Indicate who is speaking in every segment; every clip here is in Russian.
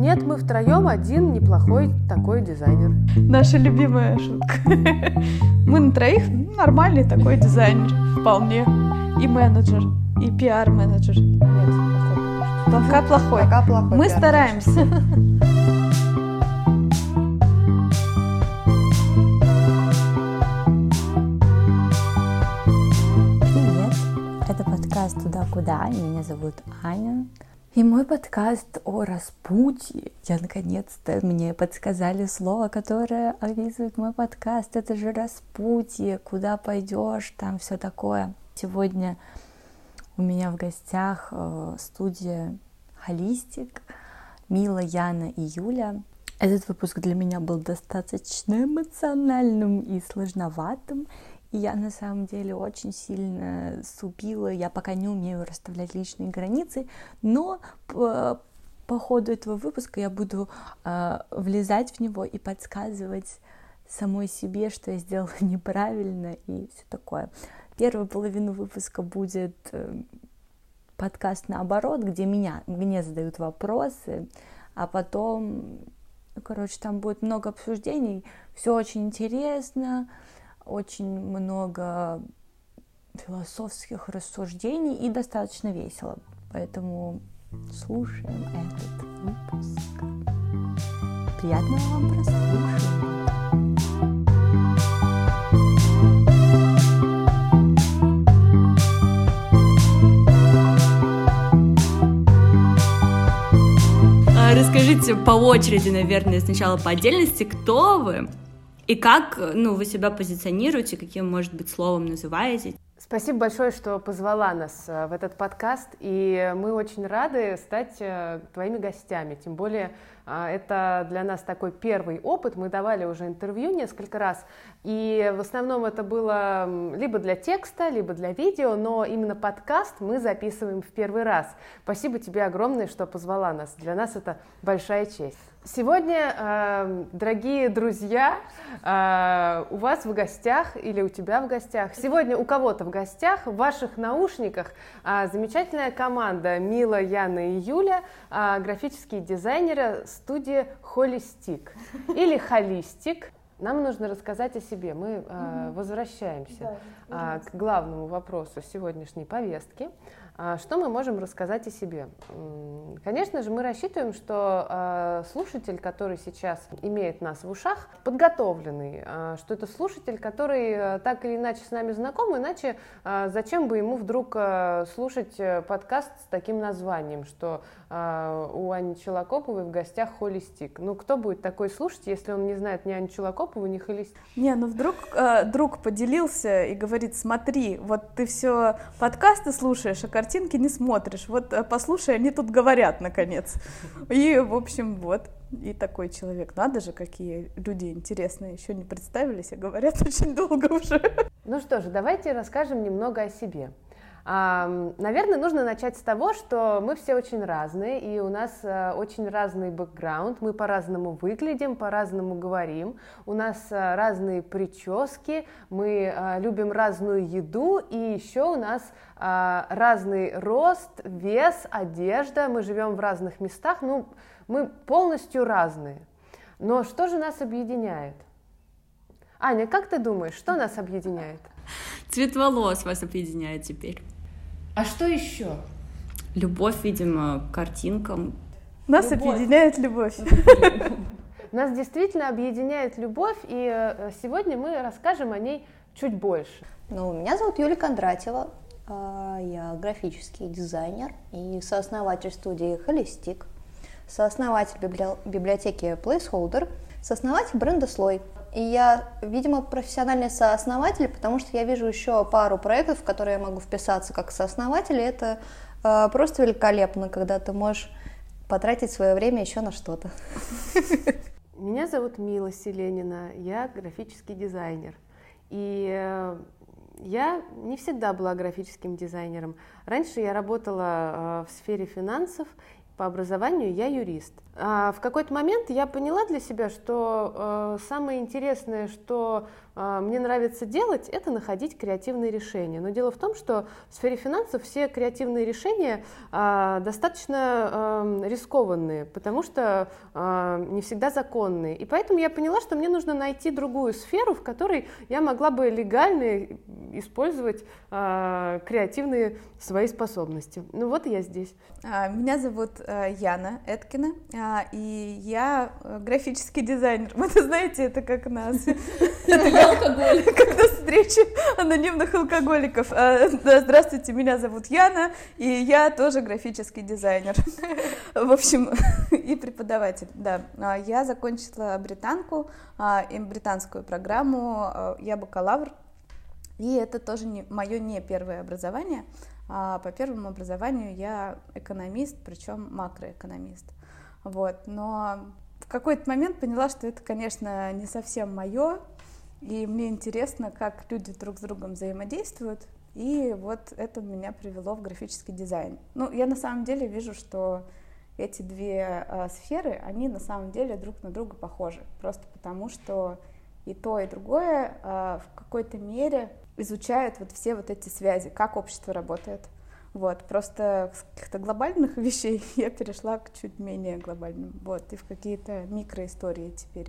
Speaker 1: Нет, мы втроем один неплохой такой дизайнер.
Speaker 2: Наша любимая шутка. Мы на троих нормальный такой дизайнер, вполне. И менеджер, и пиар-менеджер.
Speaker 1: Нет, плохой.
Speaker 2: Пока плохой.
Speaker 3: Пока плохой.
Speaker 2: Мы стараемся.
Speaker 4: Привет! Это подкаст «Туда-куда», меня зовут Аня. И мой подкаст о распутье. Я наконец-то мне подсказали слово, которое описывает мой подкаст. Это же распутье, куда пойдешь, там все такое. Сегодня у меня в гостях э, студия Холистик, Мила, Яна и Юля. Этот выпуск для меня был достаточно эмоциональным и сложноватым. Я на самом деле очень сильно супила. Я пока не умею расставлять личные границы, но по, по ходу этого выпуска я буду э, влезать в него и подсказывать самой себе, что я сделала неправильно и все такое. Первую половину выпуска будет э, подкаст наоборот, где меня, мне задают вопросы, а потом, короче, там будет много обсуждений, все очень интересно, очень много философских рассуждений и достаточно весело. Поэтому слушаем этот выпуск. Приятного вам прослушивания.
Speaker 5: А, Расскажите по очереди, наверное, сначала по отдельности, кто вы и как ну, вы себя позиционируете, каким, может быть, словом называете.
Speaker 1: Спасибо большое, что позвала нас э, в этот подкаст, и мы очень рады стать э, твоими гостями, тем более э, это для нас такой первый опыт, мы давали уже интервью несколько раз, и в основном это было либо для текста, либо для видео, но именно подкаст мы записываем в первый раз. Спасибо тебе огромное, что позвала нас, для нас это большая честь. Сегодня, э, дорогие друзья, э, у вас в гостях или у тебя в гостях, сегодня у кого-то в гостях, в ваших наушниках э, замечательная команда Мила, Яна и Юля, э, графические дизайнеры студии Холистик или Холистик. Нам нужно рассказать о себе. Мы э, возвращаемся э, к главному вопросу сегодняшней повестки. А, Что мы можем рассказать о себе? Конечно же, мы рассчитываем, что э, слушатель, который сейчас имеет нас в ушах, подготовленный, э, что это слушатель, который э, так или иначе с нами знаком, иначе э, зачем бы ему вдруг э, слушать подкаст с таким названием, что у Ани Челокоповой в гостях холистик. Ну, кто будет такой слушать, если он не знает ни Аню Челокопову, ни холистик?
Speaker 2: Не, ну вдруг э, друг поделился и говорит, смотри, вот ты все подкасты слушаешь, а картинки не смотришь. Вот э, послушай, они тут говорят, наконец. И, в общем, вот. И такой человек. Надо же, какие люди интересные. Еще не представились, а говорят очень долго уже.
Speaker 1: Ну что же, давайте расскажем немного о себе. Наверное, нужно начать с того, что мы все очень разные, и у нас э, очень разный бэкграунд, мы по-разному выглядим, по-разному говорим, у нас э, разные прически, мы э, любим разную еду, и еще у нас разный рост, вес, одежда, мы живем в разных местах, ну, мы полностью разные. Но что же нас объединяет? Аня, как ты думаешь, что нас объединяет?
Speaker 5: Цвет волос вас объединяет теперь.
Speaker 1: А что еще?
Speaker 5: Любовь, видимо, к картинкам.
Speaker 2: Нас
Speaker 1: Любовь.
Speaker 2: объединяет любовь.
Speaker 1: Нас действительно объединяет любовь, и э, сегодня мы расскажем о ней чуть больше.
Speaker 3: Ну, меня зовут Юлия Кондратьева. а, Я графический дизайнер и сооснователь студии Холистик, сооснователь библи- библиотеки Placeholder, сооснователь бренда Слой. И я, видимо, профессиональный сооснователь, потому что я вижу еще пару проектов, в которые я могу вписаться как сооснователь, и это а, просто великолепно, когда ты можешь потратить свое время еще на что-то.
Speaker 1: Меня зовут Мила Селенина, я графический дизайнер. И э, я не всегда была графическим дизайнером. Раньше я работала э, в сфере финансов, по образованию я юрист. А в какой-то момент я поняла для себя, что э, самое интересное, что мне нравится делать, это находить креативные решения. Но дело в том, что в сфере финансов все креативные решения э, достаточно э, рискованные, потому что э, не всегда законные. И поэтому я поняла, что мне нужно найти другую сферу, в которой я могла бы легально использовать э, креативные свои способности. Ну вот я здесь.
Speaker 2: А, меня зовут э, Яна Эткина. А, и я э, графический дизайнер. Вы знаете, это как нас... Как на встрече анонимных алкоголиков. А, здравствуйте, меня зовут Яна, и я тоже графический дизайнер. В общем, и преподаватель, да. А, я закончила британку, и британскую программу, я бакалавр, и это тоже не, мое не первое образование. По первому образованию я экономист, причем макроэкономист. Вот, но в какой-то момент поняла, что это, конечно, не совсем мое, и мне интересно, как люди друг с другом взаимодействуют, и вот это меня привело в графический дизайн. Ну, я на самом деле вижу, что эти две э, сферы, они на самом деле друг на друга похожи, просто потому что и то, и другое э, в какой-то мере изучают вот все вот эти связи, как общество работает, вот, просто с каких-то глобальных вещей я перешла к чуть менее глобальным. Вот, и в какие-то микроистории теперь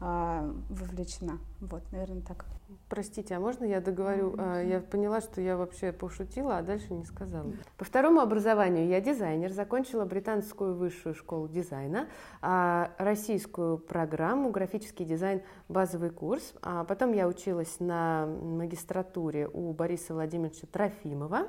Speaker 2: вовлечена. Вот, наверное, так.
Speaker 1: Простите, а можно я договорю? Mm-hmm. Я поняла, что я вообще пошутила, а дальше не сказала. По второму образованию я дизайнер, закончила британскую высшую школу дизайна, а российскую программу графический дизайн базовый курс. А потом я училась на магистратуре у Бориса Владимировича Трофимова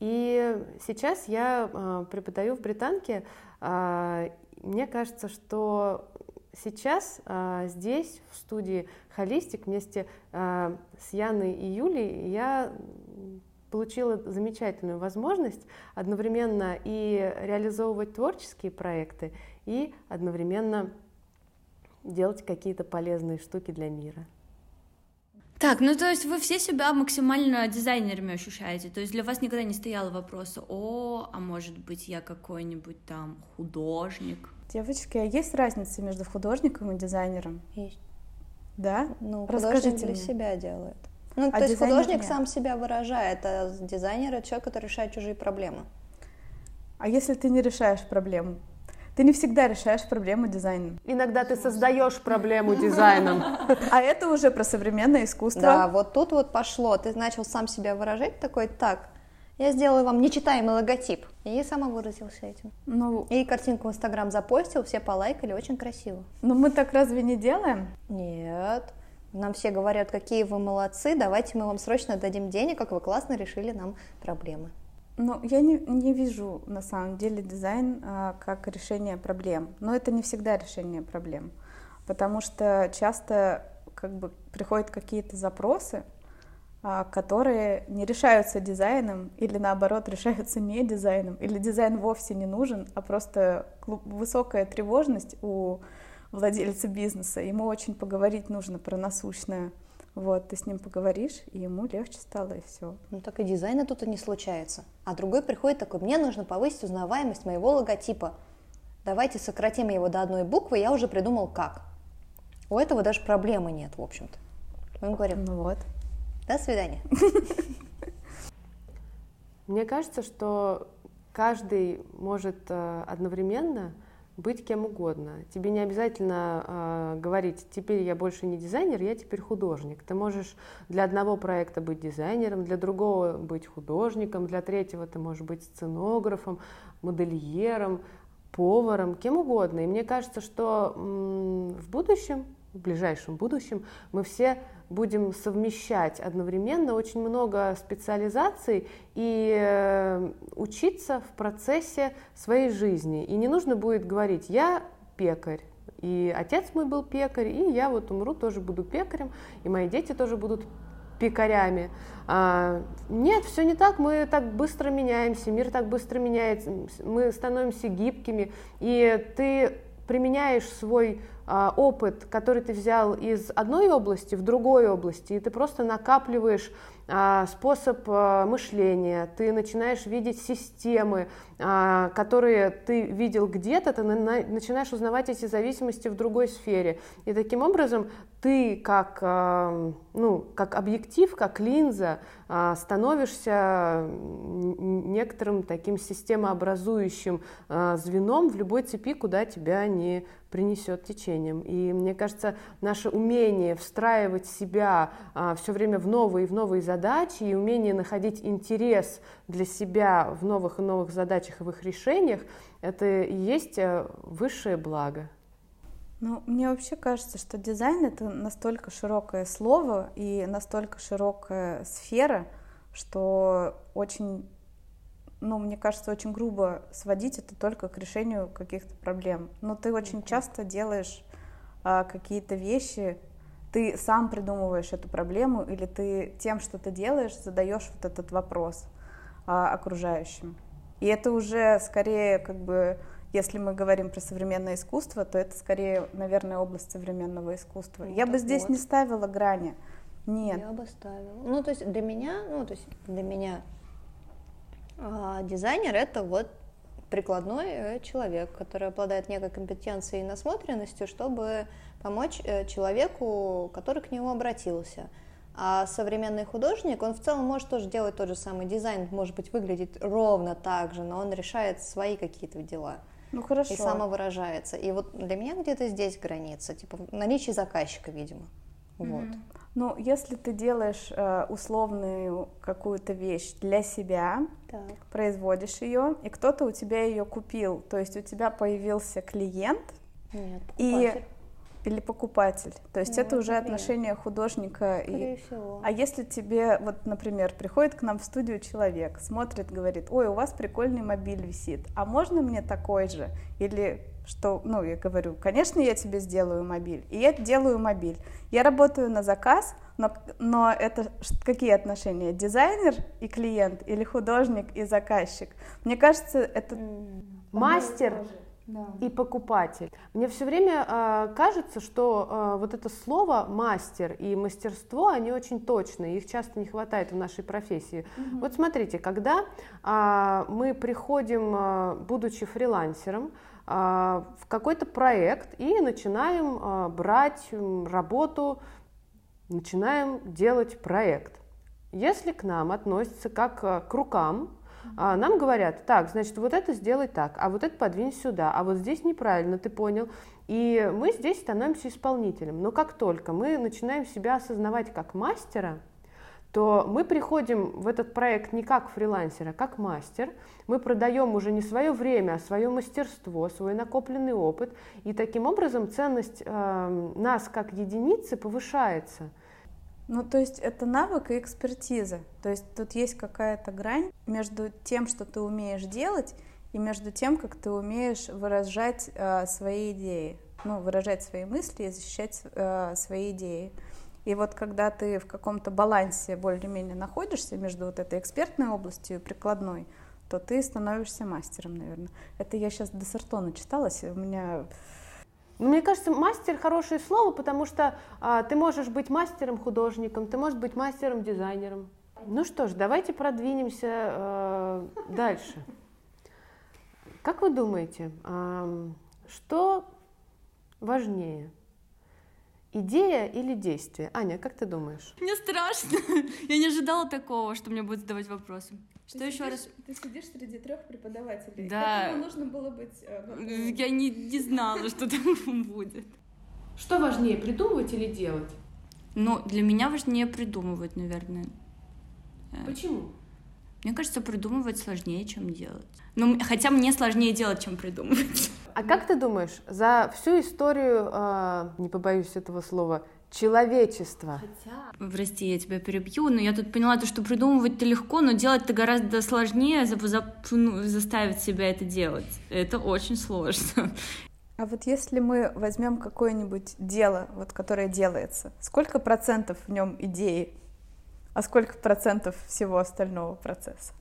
Speaker 1: и сейчас я преподаю в Британке. Мне кажется, что сейчас э, здесь, в студии Холистик, вместе э, с Яной и Юлей, я получила замечательную возможность одновременно и реализовывать творческие проекты, и одновременно делать какие-то полезные штуки для мира.
Speaker 5: Так, ну то есть вы все себя максимально дизайнерами ощущаете, то есть для вас никогда не стояло вопроса, о, а может быть я какой-нибудь там художник?
Speaker 2: Девочки, а есть разница между художником и дизайнером?
Speaker 3: Есть.
Speaker 2: Да?
Speaker 3: Ну, Расскажите художник для мне. себя делает. Ну, а то есть художник нет. сам себя выражает, а дизайнер — это человек, который решает чужие проблемы.
Speaker 2: А если ты не решаешь проблему? Ты не всегда решаешь проблему дизайном.
Speaker 1: Иногда ты создаешь проблему дизайном.
Speaker 2: А это уже про современное искусство.
Speaker 3: Да, вот тут вот пошло. Ты начал сам себя выражать такой, так, я сделаю вам нечитаемый логотип. И сама выразился этим. Ну, и картинку в Инстаграм запостил, все полайкали, очень красиво.
Speaker 2: Но мы так разве не делаем?
Speaker 3: Нет. Нам все говорят, какие вы молодцы, давайте мы вам срочно дадим денег, как вы классно решили нам проблемы.
Speaker 2: Ну, я не, не вижу на самом деле дизайн а, как решение проблем. Но это не всегда решение проблем. Потому что часто как бы приходят какие-то запросы, которые не решаются дизайном или наоборот решаются не дизайном, или дизайн вовсе не нужен, а просто высокая тревожность у владельца бизнеса. Ему очень поговорить нужно про насущное. Вот, ты с ним поговоришь, и ему легче стало, и все.
Speaker 3: Ну так и дизайна тут и не случается. А другой приходит такой, мне нужно повысить узнаваемость моего логотипа. Давайте сократим его до одной буквы, я уже придумал как. У этого даже проблемы нет, в общем-то. Мы говорим, ну вот, до свидания.
Speaker 1: Мне кажется, что каждый может э, одновременно быть кем угодно. Тебе не обязательно э, говорить, теперь я больше не дизайнер, я теперь художник. Ты можешь для одного проекта быть дизайнером, для другого быть художником, для третьего ты можешь быть сценографом, модельером, поваром, кем угодно. И мне кажется, что м- в будущем, в ближайшем будущем, мы все будем совмещать одновременно очень много специализаций и э, учиться в процессе своей жизни. И не нужно будет говорить «я пекарь», и отец мой был пекарь, и я вот умру, тоже буду пекарем, и мои дети тоже будут пекарями. А, нет, все не так, мы так быстро меняемся, мир так быстро меняется, мы становимся гибкими, и ты применяешь свой а, опыт, который ты взял из одной области в другой области, и ты просто накапливаешь а, способ а, мышления, ты начинаешь видеть системы, которые ты видел где-то, ты начинаешь узнавать эти зависимости в другой сфере. И таким образом ты как, ну, как объектив, как линза становишься некоторым таким системообразующим звеном в любой цепи, куда тебя не принесет течением. И мне кажется, наше умение встраивать себя а, все время в новые и в новые задачи и умение находить интерес для себя в новых и новых задачах и в их решениях, это и есть э, высшее благо.
Speaker 2: Ну, мне вообще кажется, что дизайн это настолько широкое слово и настолько широкая сфера, что очень ну, мне кажется, очень грубо сводить это только к решению каких-то проблем. Но ты очень часто делаешь а, какие-то вещи, ты сам придумываешь эту проблему, или ты тем, что ты делаешь, задаешь вот этот вопрос а, окружающим. И это уже скорее как бы, если мы говорим про современное искусство, то это скорее, наверное, область современного искусства. Ну, Я бы здесь вот. не ставила грани. Нет.
Speaker 3: Я бы ставила. Ну, то есть для меня, ну, то есть для меня а дизайнер это вот прикладной э, человек, который обладает некой компетенцией и насмотренностью, чтобы помочь э, человеку, который к нему обратился. А современный художник, он в целом может тоже делать тот же самый дизайн, может быть, выглядит ровно так же, но он решает свои какие-то дела.
Speaker 2: Ну хорошо.
Speaker 3: И самовыражается. И вот для меня где-то здесь граница, типа наличие заказчика, видимо. Mm-hmm. Вот.
Speaker 2: Ну, если ты делаешь э, условную какую-то вещь для себя, так. производишь ее, и кто-то у тебя ее купил, то есть у тебя появился клиент
Speaker 3: Нет,
Speaker 2: и или покупатель. То есть ну, это уже отношение художника.
Speaker 3: Скорее и... всего.
Speaker 2: А если тебе, вот, например, приходит к нам в студию человек, смотрит, говорит, ой, у вас прикольный мобиль висит, а можно мне такой же? Или что, ну, я говорю, конечно, я тебе сделаю мобиль, и я делаю мобиль. Я работаю на заказ, но, но это какие отношения? Дизайнер и клиент или художник и заказчик? Мне кажется, это...
Speaker 1: Мастер да. и покупатель. Мне все время э, кажется, что э, вот это слово мастер и мастерство, они очень точные, их часто не хватает в нашей профессии. Угу. Вот смотрите, когда э, мы приходим, э, будучи фрилансером, а, в какой-то проект и начинаем а, брать работу, начинаем делать проект. Если к нам относятся как а, к рукам, нам говорят, так, значит, вот это сделай так, а вот это подвинь сюда, а вот здесь неправильно, ты понял. И мы здесь становимся исполнителем. Но как только мы начинаем себя осознавать как мастера, то мы приходим в этот проект не как фрилансер, а как мастер. Мы продаем уже не свое время, а свое мастерство, свой накопленный опыт. И таким образом ценность э, нас как единицы повышается.
Speaker 2: Ну, то есть это навык и экспертиза. То есть тут есть какая-то грань между тем, что ты умеешь делать, и между тем, как ты умеешь выражать э, свои идеи. Ну, выражать свои мысли и защищать э, свои идеи. И вот когда ты в каком-то балансе более-менее находишься между вот этой экспертной областью и прикладной, то ты становишься мастером, наверное. Это я сейчас Дессертона читалась, у меня...
Speaker 1: Мне кажется, мастер хорошее слово, потому что а, ты можешь быть мастером художником, ты можешь быть мастером дизайнером. Ну что ж, давайте продвинемся э, дальше. Как вы думаете, э, что важнее? Идея или действие? Аня, как ты думаешь?
Speaker 5: Мне страшно. Я не ожидала такого, что мне будут задавать вопросы. Что ты еще
Speaker 2: сидишь,
Speaker 5: раз?
Speaker 2: Ты сидишь среди трех преподавателей.
Speaker 5: Да.
Speaker 2: Как нужно было быть?
Speaker 5: Э, Я не, не знала, что там будет.
Speaker 1: Что важнее, придумывать или делать?
Speaker 5: Ну, для меня важнее придумывать, наверное.
Speaker 1: Э, Почему?
Speaker 5: Мне кажется, придумывать сложнее, чем делать. Ну, хотя мне сложнее делать, чем придумывать.
Speaker 1: А как ты думаешь, за всю историю, э, не побоюсь этого слова, человечества.
Speaker 5: Хотя... Прости, я тебя перебью, но я тут поняла, то, что придумывать-то легко, но делать-то гораздо сложнее, за, за, ну, заставить себя это делать. Это очень сложно.
Speaker 2: А вот если мы возьмем какое-нибудь дело, вот, которое делается, сколько процентов в нем идеи, а сколько процентов всего остального процесса?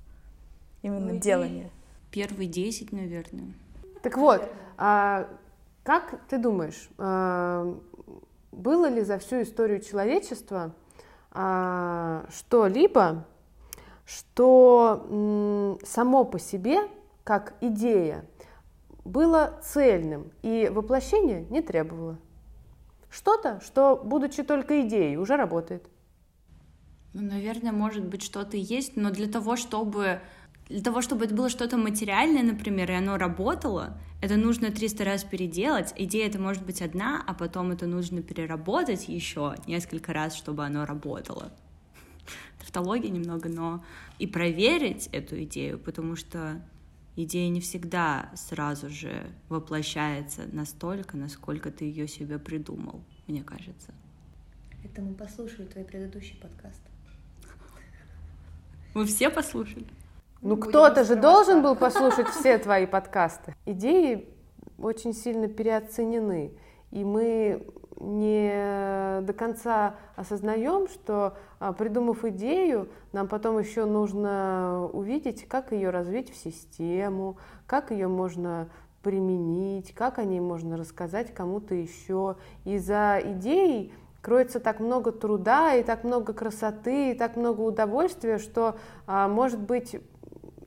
Speaker 2: Именно ну, делания.
Speaker 5: Первые десять, наверное.
Speaker 1: Так вот, а, как ты думаешь, а, было ли за всю историю человечества а, что-либо, что м, само по себе, как идея, было цельным и воплощение не требовало. Что-то, что, будучи только идеей, уже работает.
Speaker 5: Ну, наверное, может быть, что-то есть, но для того, чтобы для того, чтобы это было что-то материальное, например, и оно работало, это нужно 300 раз переделать. Идея это может быть одна, а потом это нужно переработать еще несколько раз, чтобы оно работало. Тавтология немного, но и проверить эту идею, потому что идея не всегда сразу же воплощается настолько, насколько ты ее себе придумал, мне кажется.
Speaker 3: Это мы послушали твой предыдущий подкаст.
Speaker 5: Вы все послушали?
Speaker 1: Ну, кто-то же должен был послушать все твои подкасты. Идеи очень сильно переоценены, и мы не до конца осознаем, что а, придумав идею, нам потом еще нужно увидеть, как ее развить в систему, как ее можно применить, как о ней можно рассказать кому-то еще. И за идеей кроется так много труда, и так много красоты, и так много удовольствия, что, а, может быть,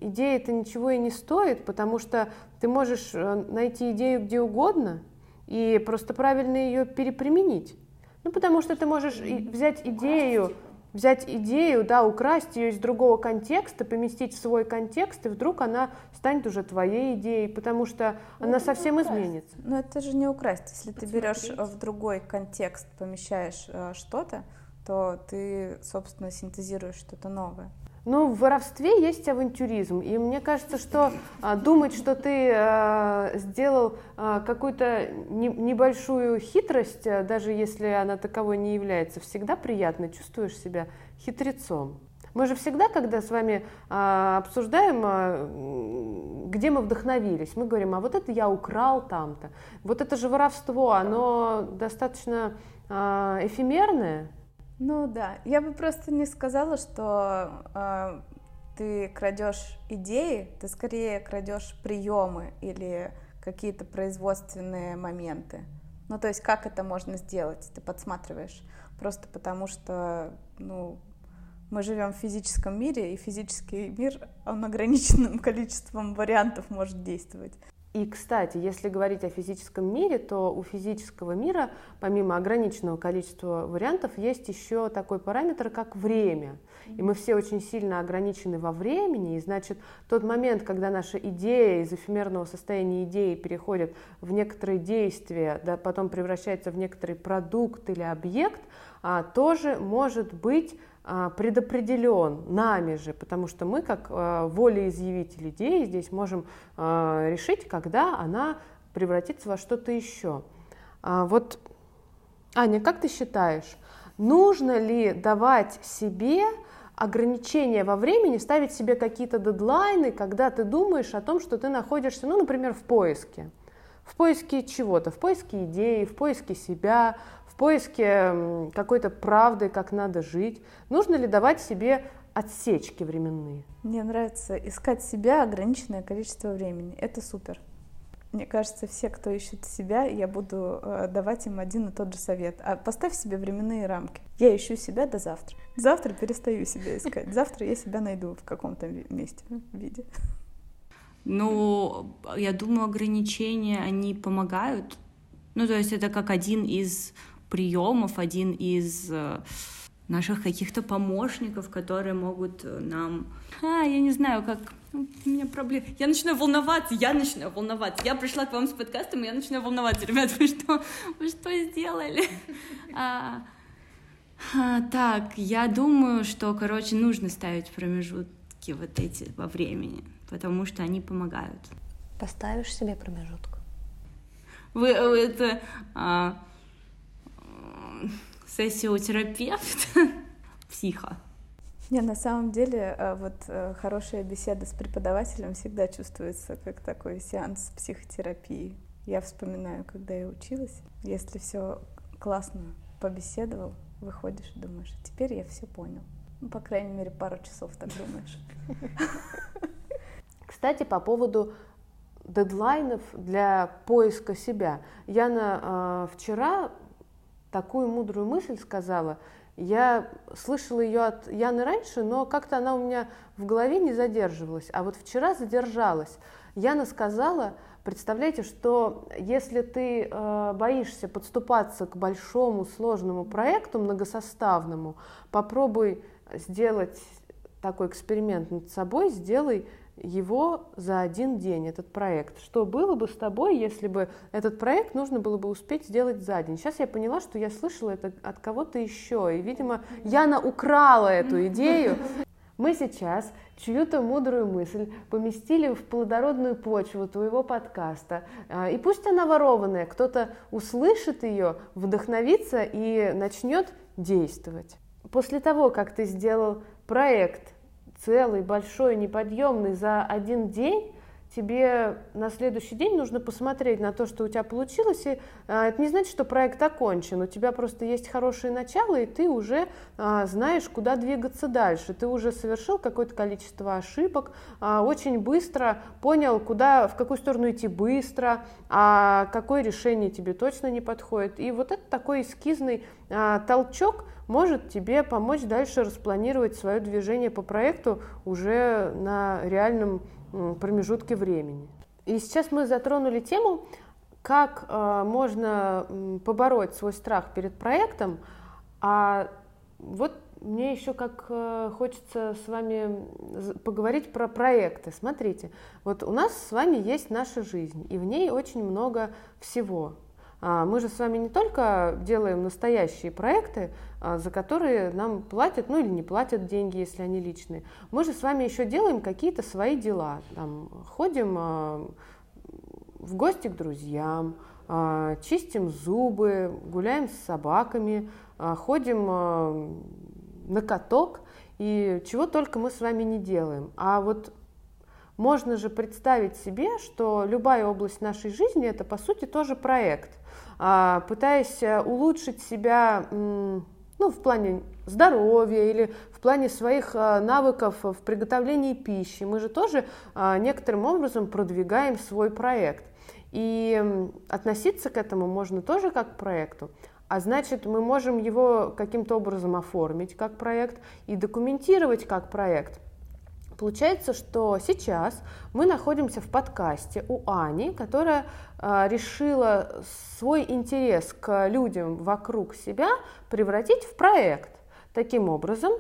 Speaker 1: идея это ничего и не стоит, потому что ты можешь э, найти идею где угодно и просто правильно ее переприменить. Ну, потому что ты можешь взять идею, взять идею, да, украсть ее из другого контекста, поместить в свой контекст, и вдруг она станет уже твоей идеей, потому что ну, она совсем украсть. изменится.
Speaker 2: Но это же не украсть. Если Посмотреть. ты берешь в другой контекст, помещаешь э, что-то, то ты, собственно, синтезируешь что-то новое.
Speaker 1: Ну, в воровстве есть авантюризм. И мне кажется, что а, думать, что ты а, сделал а, какую-то не, небольшую хитрость, даже если она таковой не является, всегда приятно, чувствуешь себя хитрецом. Мы же всегда, когда с вами обсуждаем, где мы вдохновились, мы говорим, а вот это я украл там-то. Вот это же воровство, оно достаточно эфемерное,
Speaker 2: ну да, я бы просто не сказала, что э, ты крадешь идеи, ты скорее крадешь приемы или какие-то производственные моменты. Ну, то есть, как это можно сделать? Ты подсматриваешь. Просто потому что, ну, мы живем в физическом мире, и физический мир, он ограниченным количеством вариантов может действовать.
Speaker 1: И, кстати, если говорить о физическом мире, то у физического мира, помимо ограниченного количества вариантов, есть еще такой параметр, как время. И мы все очень сильно ограничены во времени, и значит, тот момент, когда наша идея из эфемерного состояния идеи переходит в некоторые действия, да, потом превращается в некоторый продукт или объект, а, тоже может быть предопределен нами же, потому что мы, как а, волеизъявитель идеи, здесь можем а, решить, когда она превратится во что-то еще. Вот, Аня, как ты считаешь, нужно ли давать себе ограничения во времени, ставить себе какие-то дедлайны, когда ты думаешь о том, что ты находишься, ну, например, в поиске? В поиске чего-то, в поиске идеи, в поиске себя, поиске какой-то правды, как надо жить. Нужно ли давать себе отсечки временные?
Speaker 2: Мне нравится искать себя ограниченное количество времени. Это супер. Мне кажется, все, кто ищет себя, я буду э, давать им один и тот же совет. А поставь себе временные рамки. Я ищу себя до завтра. Завтра перестаю себя искать. Завтра я себя найду в каком-то месте, виде.
Speaker 5: Ну, я думаю, ограничения, они помогают. Ну, то есть это как один из приемов, один из э, наших каких-то помощников, которые могут э, нам... А, я не знаю, как... У меня проблемы. Я начинаю волноваться, я начинаю волноваться. Я пришла к вам с подкастом, и я начинаю волноваться. Ребят, вы что, вы что сделали? А, а, так, я думаю, что, короче, нужно ставить промежутки вот эти во времени, потому что они помогают.
Speaker 3: Поставишь себе промежуток?
Speaker 5: Вы это... А, сессиотерапевт, психа.
Speaker 2: Не, на самом деле, э, вот э, хорошая беседа с преподавателем всегда чувствуется как такой сеанс психотерапии. Я вспоминаю, когда я училась, если все классно побеседовал, выходишь и думаешь, теперь я все понял. Ну, по крайней мере, пару часов так думаешь.
Speaker 1: Кстати, по поводу дедлайнов для поиска себя. Яна э, вчера такую мудрую мысль сказала. Я слышала ее от Яны раньше, но как-то она у меня в голове не задерживалась. А вот вчера задержалась. Яна сказала, представляете, что если ты э, боишься подступаться к большому сложному проекту многосоставному, попробуй сделать такой эксперимент над собой, сделай его за один день, этот проект. Что было бы с тобой, если бы этот проект нужно было бы успеть сделать за день? Сейчас я поняла, что я слышала это от кого-то еще, и, видимо, Яна украла эту идею. Мы сейчас чью-то мудрую мысль поместили в плодородную почву твоего подкаста. А, и пусть она ворованная, кто-то услышит ее, вдохновится и начнет действовать. После того, как ты сделал проект целый, большой, неподъемный за один день, тебе на следующий день нужно посмотреть на то, что у тебя получилось, и а, это не значит, что проект окончен, у тебя просто есть хорошее начало, и ты уже а, знаешь, куда двигаться дальше, ты уже совершил какое-то количество ошибок, а, очень быстро понял, куда, в какую сторону идти быстро, а какое решение тебе точно не подходит, и вот это такой эскизный а, толчок может тебе помочь дальше распланировать свое движение по проекту уже на реальном промежутке времени. И сейчас мы затронули тему, как э, можно побороть свой страх перед проектом, а вот мне еще как э, хочется с вами поговорить про проекты. Смотрите, вот у нас с вами есть наша жизнь, и в ней очень много всего. А, мы же с вами не только делаем настоящие проекты, а, за которые нам платят, ну или не платят деньги, если они личные. Мы же с вами еще делаем какие-то свои дела. Там, ходим а, в гости к друзьям, чистим зубы, гуляем с собаками, ходим на каток, и чего только мы с вами не делаем. А вот можно же представить себе, что любая область нашей жизни это по сути тоже проект. А, пытаясь э, улучшить себя ну, в плане здоровья или в плане своих э, навыков в приготовлении пищи. Мы же тоже а, некоторым образом продвигаем свой проект. И относиться к этому можно тоже как к проекту. А значит, мы можем его каким-то образом оформить как проект и документировать как проект. Получается, что сейчас мы находимся в подкасте у Ани, которая э, решила свой интерес к людям вокруг себя превратить в проект. Таким образом,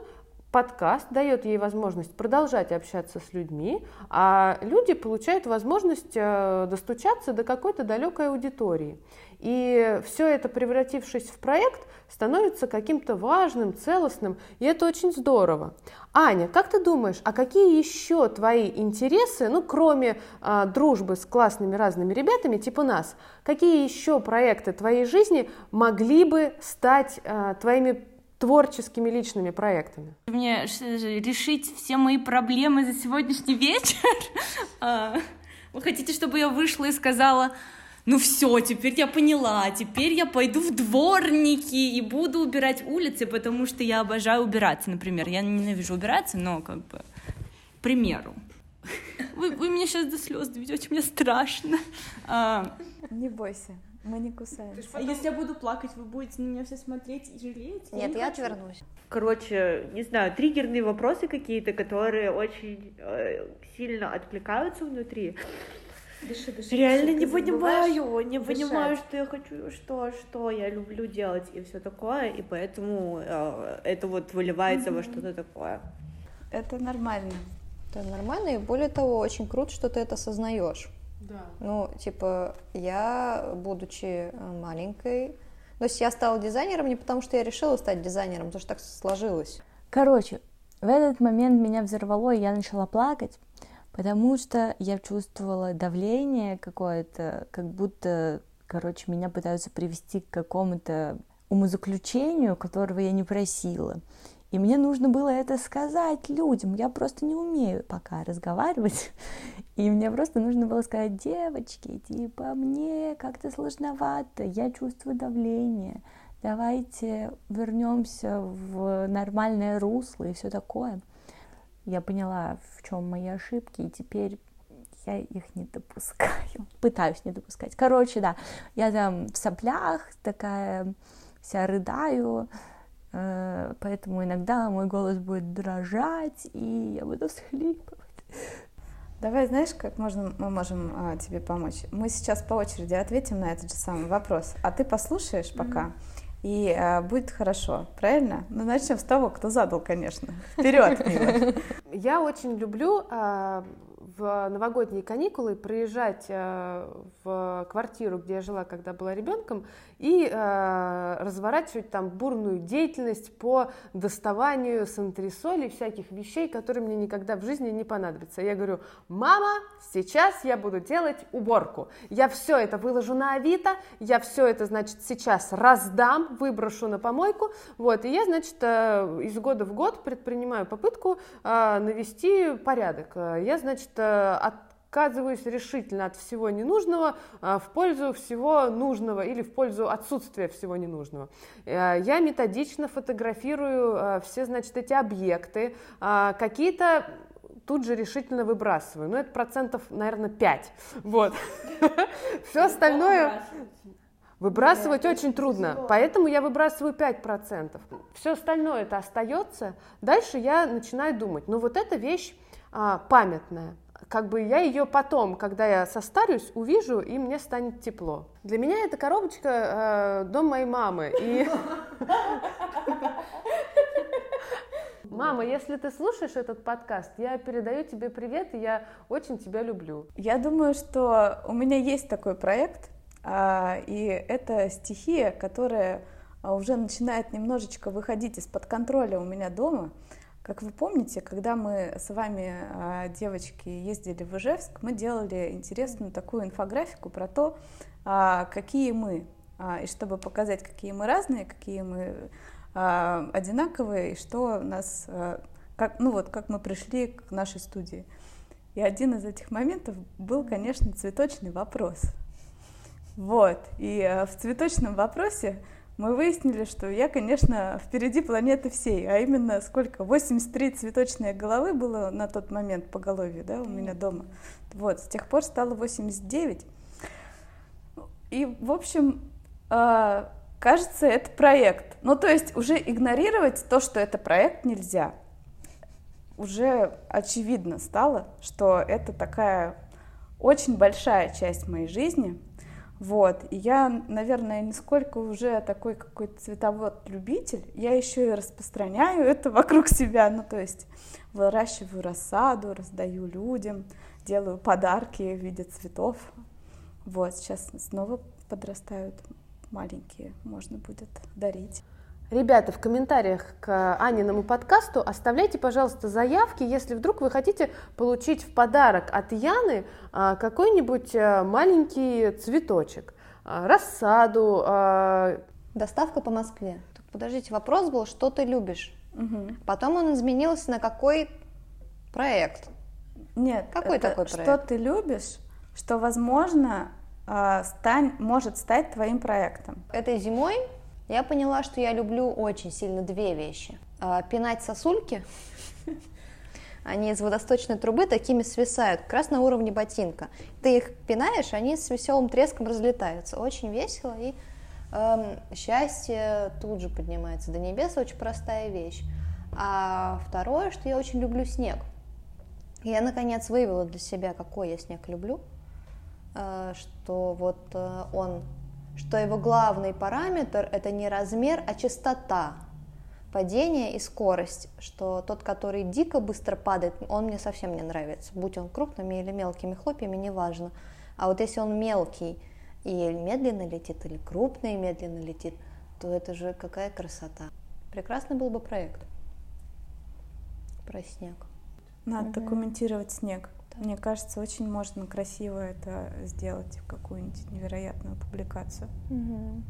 Speaker 1: подкаст дает ей возможность продолжать общаться с людьми, а люди получают возможность э, достучаться до какой-то далекой аудитории. И все это, превратившись в проект, становится каким-то важным, целостным, и это очень здорово. Аня, как ты думаешь, а какие еще твои интересы, ну, кроме э, дружбы с классными разными ребятами, типа нас, какие еще проекты твоей жизни могли бы стать э, твоими творческими личными проектами?
Speaker 5: Мне решить все мои проблемы за сегодняшний вечер? А, вы хотите, чтобы я вышла и сказала, ну все, теперь я поняла, теперь я пойду в дворники и буду убирать улицы, потому что я обожаю убираться, например. Я ненавижу убираться, но как бы, к примеру. Вы, вы меня сейчас до слез доведете, мне страшно. А...
Speaker 2: Не бойся, мы не кусаем.
Speaker 5: А если я буду плакать, вы будете на меня все смотреть и жалеть?
Speaker 3: Нет, я, я отвернусь.
Speaker 6: Короче, не знаю, триггерные вопросы какие-то, которые очень э, сильно откликаются внутри.
Speaker 2: Дыши, дыши,
Speaker 6: Реально дыши, не понимаю, не дышать. понимаю, что я хочу, что, что я люблю делать и все такое, и поэтому э, это вот выливается mm-hmm. во что-то такое.
Speaker 2: Это нормально.
Speaker 3: Это нормально, и более того, очень круто, что ты это осознаешь.
Speaker 1: Да.
Speaker 3: Ну, типа, я, будучи э, маленькой, то есть я стала дизайнером не потому, что я решила стать дизайнером, потому что так сложилось.
Speaker 4: Короче, в этот момент меня взорвало, и я начала плакать, потому что я чувствовала давление какое-то, как будто, короче, меня пытаются привести к какому-то умозаключению, которого я не просила. И мне нужно было это сказать людям. Я просто не умею пока разговаривать. И мне просто нужно было сказать, девочки, типа, мне как-то сложновато, я чувствую давление. Давайте вернемся в нормальное русло и все такое я поняла, в чем мои ошибки, и теперь я их не допускаю. Пытаюсь не допускать. Короче, да, я там в соплях такая вся рыдаю, э, поэтому иногда мой голос будет дрожать, и я буду всхлипывать.
Speaker 2: Давай, знаешь, как можно, мы можем а, тебе помочь? Мы сейчас по очереди ответим на этот же самый вопрос, а ты послушаешь пока, mm-hmm. И а, будет хорошо, правильно? Ну, начнем с того, кто задал, конечно. Вперед,
Speaker 1: Я очень люблю а, в новогодние каникулы приезжать э, в квартиру, где я жила, когда была ребенком, и э, разворачивать там бурную деятельность по доставанию с антресолей всяких вещей, которые мне никогда в жизни не понадобятся. Я говорю, мама, сейчас я буду делать уборку. Я все это выложу на Авито, я все это, значит, сейчас раздам, выброшу на помойку, вот, и я, значит, э, из года в год предпринимаю попытку навести порядок. Я, значит, отказываюсь решительно от всего ненужного а, в пользу всего нужного или в пользу отсутствия всего ненужного. Э, я методично фотографирую все, значит, эти объекты, какие-то тут же решительно выбрасываю. Ну, это процентов, наверное, 5. Вот. Все остальное... Выбрасывать очень трудно, поэтому я выбрасываю 5%. Все остальное это остается. Дальше я начинаю думать, ну вот эта вещь а, памятная как бы я ее потом, когда я состарюсь, увижу, и мне станет тепло. Для меня эта коробочка э, дом моей мамы. И... Мама, если ты слушаешь этот подкаст, я передаю тебе привет, и я очень тебя люблю.
Speaker 2: Я думаю, что у меня есть такой проект, а, и это стихия, которая уже начинает немножечко выходить из-под контроля у меня дома. Как вы помните, когда мы с вами, а, девочки, ездили в Ижевск, мы делали интересную такую инфографику про то, а, какие мы, а, и чтобы показать, какие мы разные, какие мы одинаковые, и что нас, как, ну вот, как мы пришли к нашей студии. И один из этих моментов был, конечно, цветочный вопрос. Вот, и в цветочном вопросе мы выяснили, что я, конечно, впереди планеты всей, а именно сколько? 83 цветочные головы было на тот момент по голове, да, у меня дома. Вот, с тех пор стало 89. И, в общем, а, кажется, это проект. Ну, то есть уже игнорировать то, что это проект, нельзя. Уже очевидно стало, что это такая очень большая часть моей жизни — вот, и я, наверное, не сколько уже такой какой-то цветовод-любитель, я еще и распространяю это вокруг себя, ну, то есть выращиваю рассаду, раздаю людям, делаю подарки в виде цветов. Вот, сейчас снова подрастают маленькие, можно будет дарить.
Speaker 1: Ребята, в комментариях к Аниному подкасту оставляйте, пожалуйста, заявки, если вдруг вы хотите получить в подарок от Яны а, какой-нибудь а, маленький цветочек, а, рассаду.
Speaker 3: Доставка по Москве. Подождите, вопрос был, что ты любишь? Угу. Потом он изменился на какой проект?
Speaker 2: Нет,
Speaker 3: какой это такой проект?
Speaker 2: Что ты любишь, что возможно стань, может стать твоим проектом.
Speaker 3: Этой зимой я поняла, что я люблю очень сильно две вещи. А, пинать сосульки, они из водосточной трубы такими свисают, как раз на уровне ботинка. Ты их пинаешь, они с веселым треском разлетаются. Очень весело и эм, счастье тут же поднимается до небес, очень простая вещь. А второе, что я очень люблю снег. Я наконец выявила для себя, какой я снег люблю, э, что вот э, он что его главный параметр это не размер, а частота падения и скорость, что тот, который дико быстро падает, он мне совсем не нравится, будь он крупными или мелкими хлопьями, неважно. А вот если он мелкий и медленно летит, или крупный и медленно летит, то это же какая красота. Прекрасный был бы проект про снег.
Speaker 2: Надо угу. документировать снег. Мне кажется, очень можно красиво это сделать в какую-нибудь невероятную публикацию.
Speaker 3: Угу.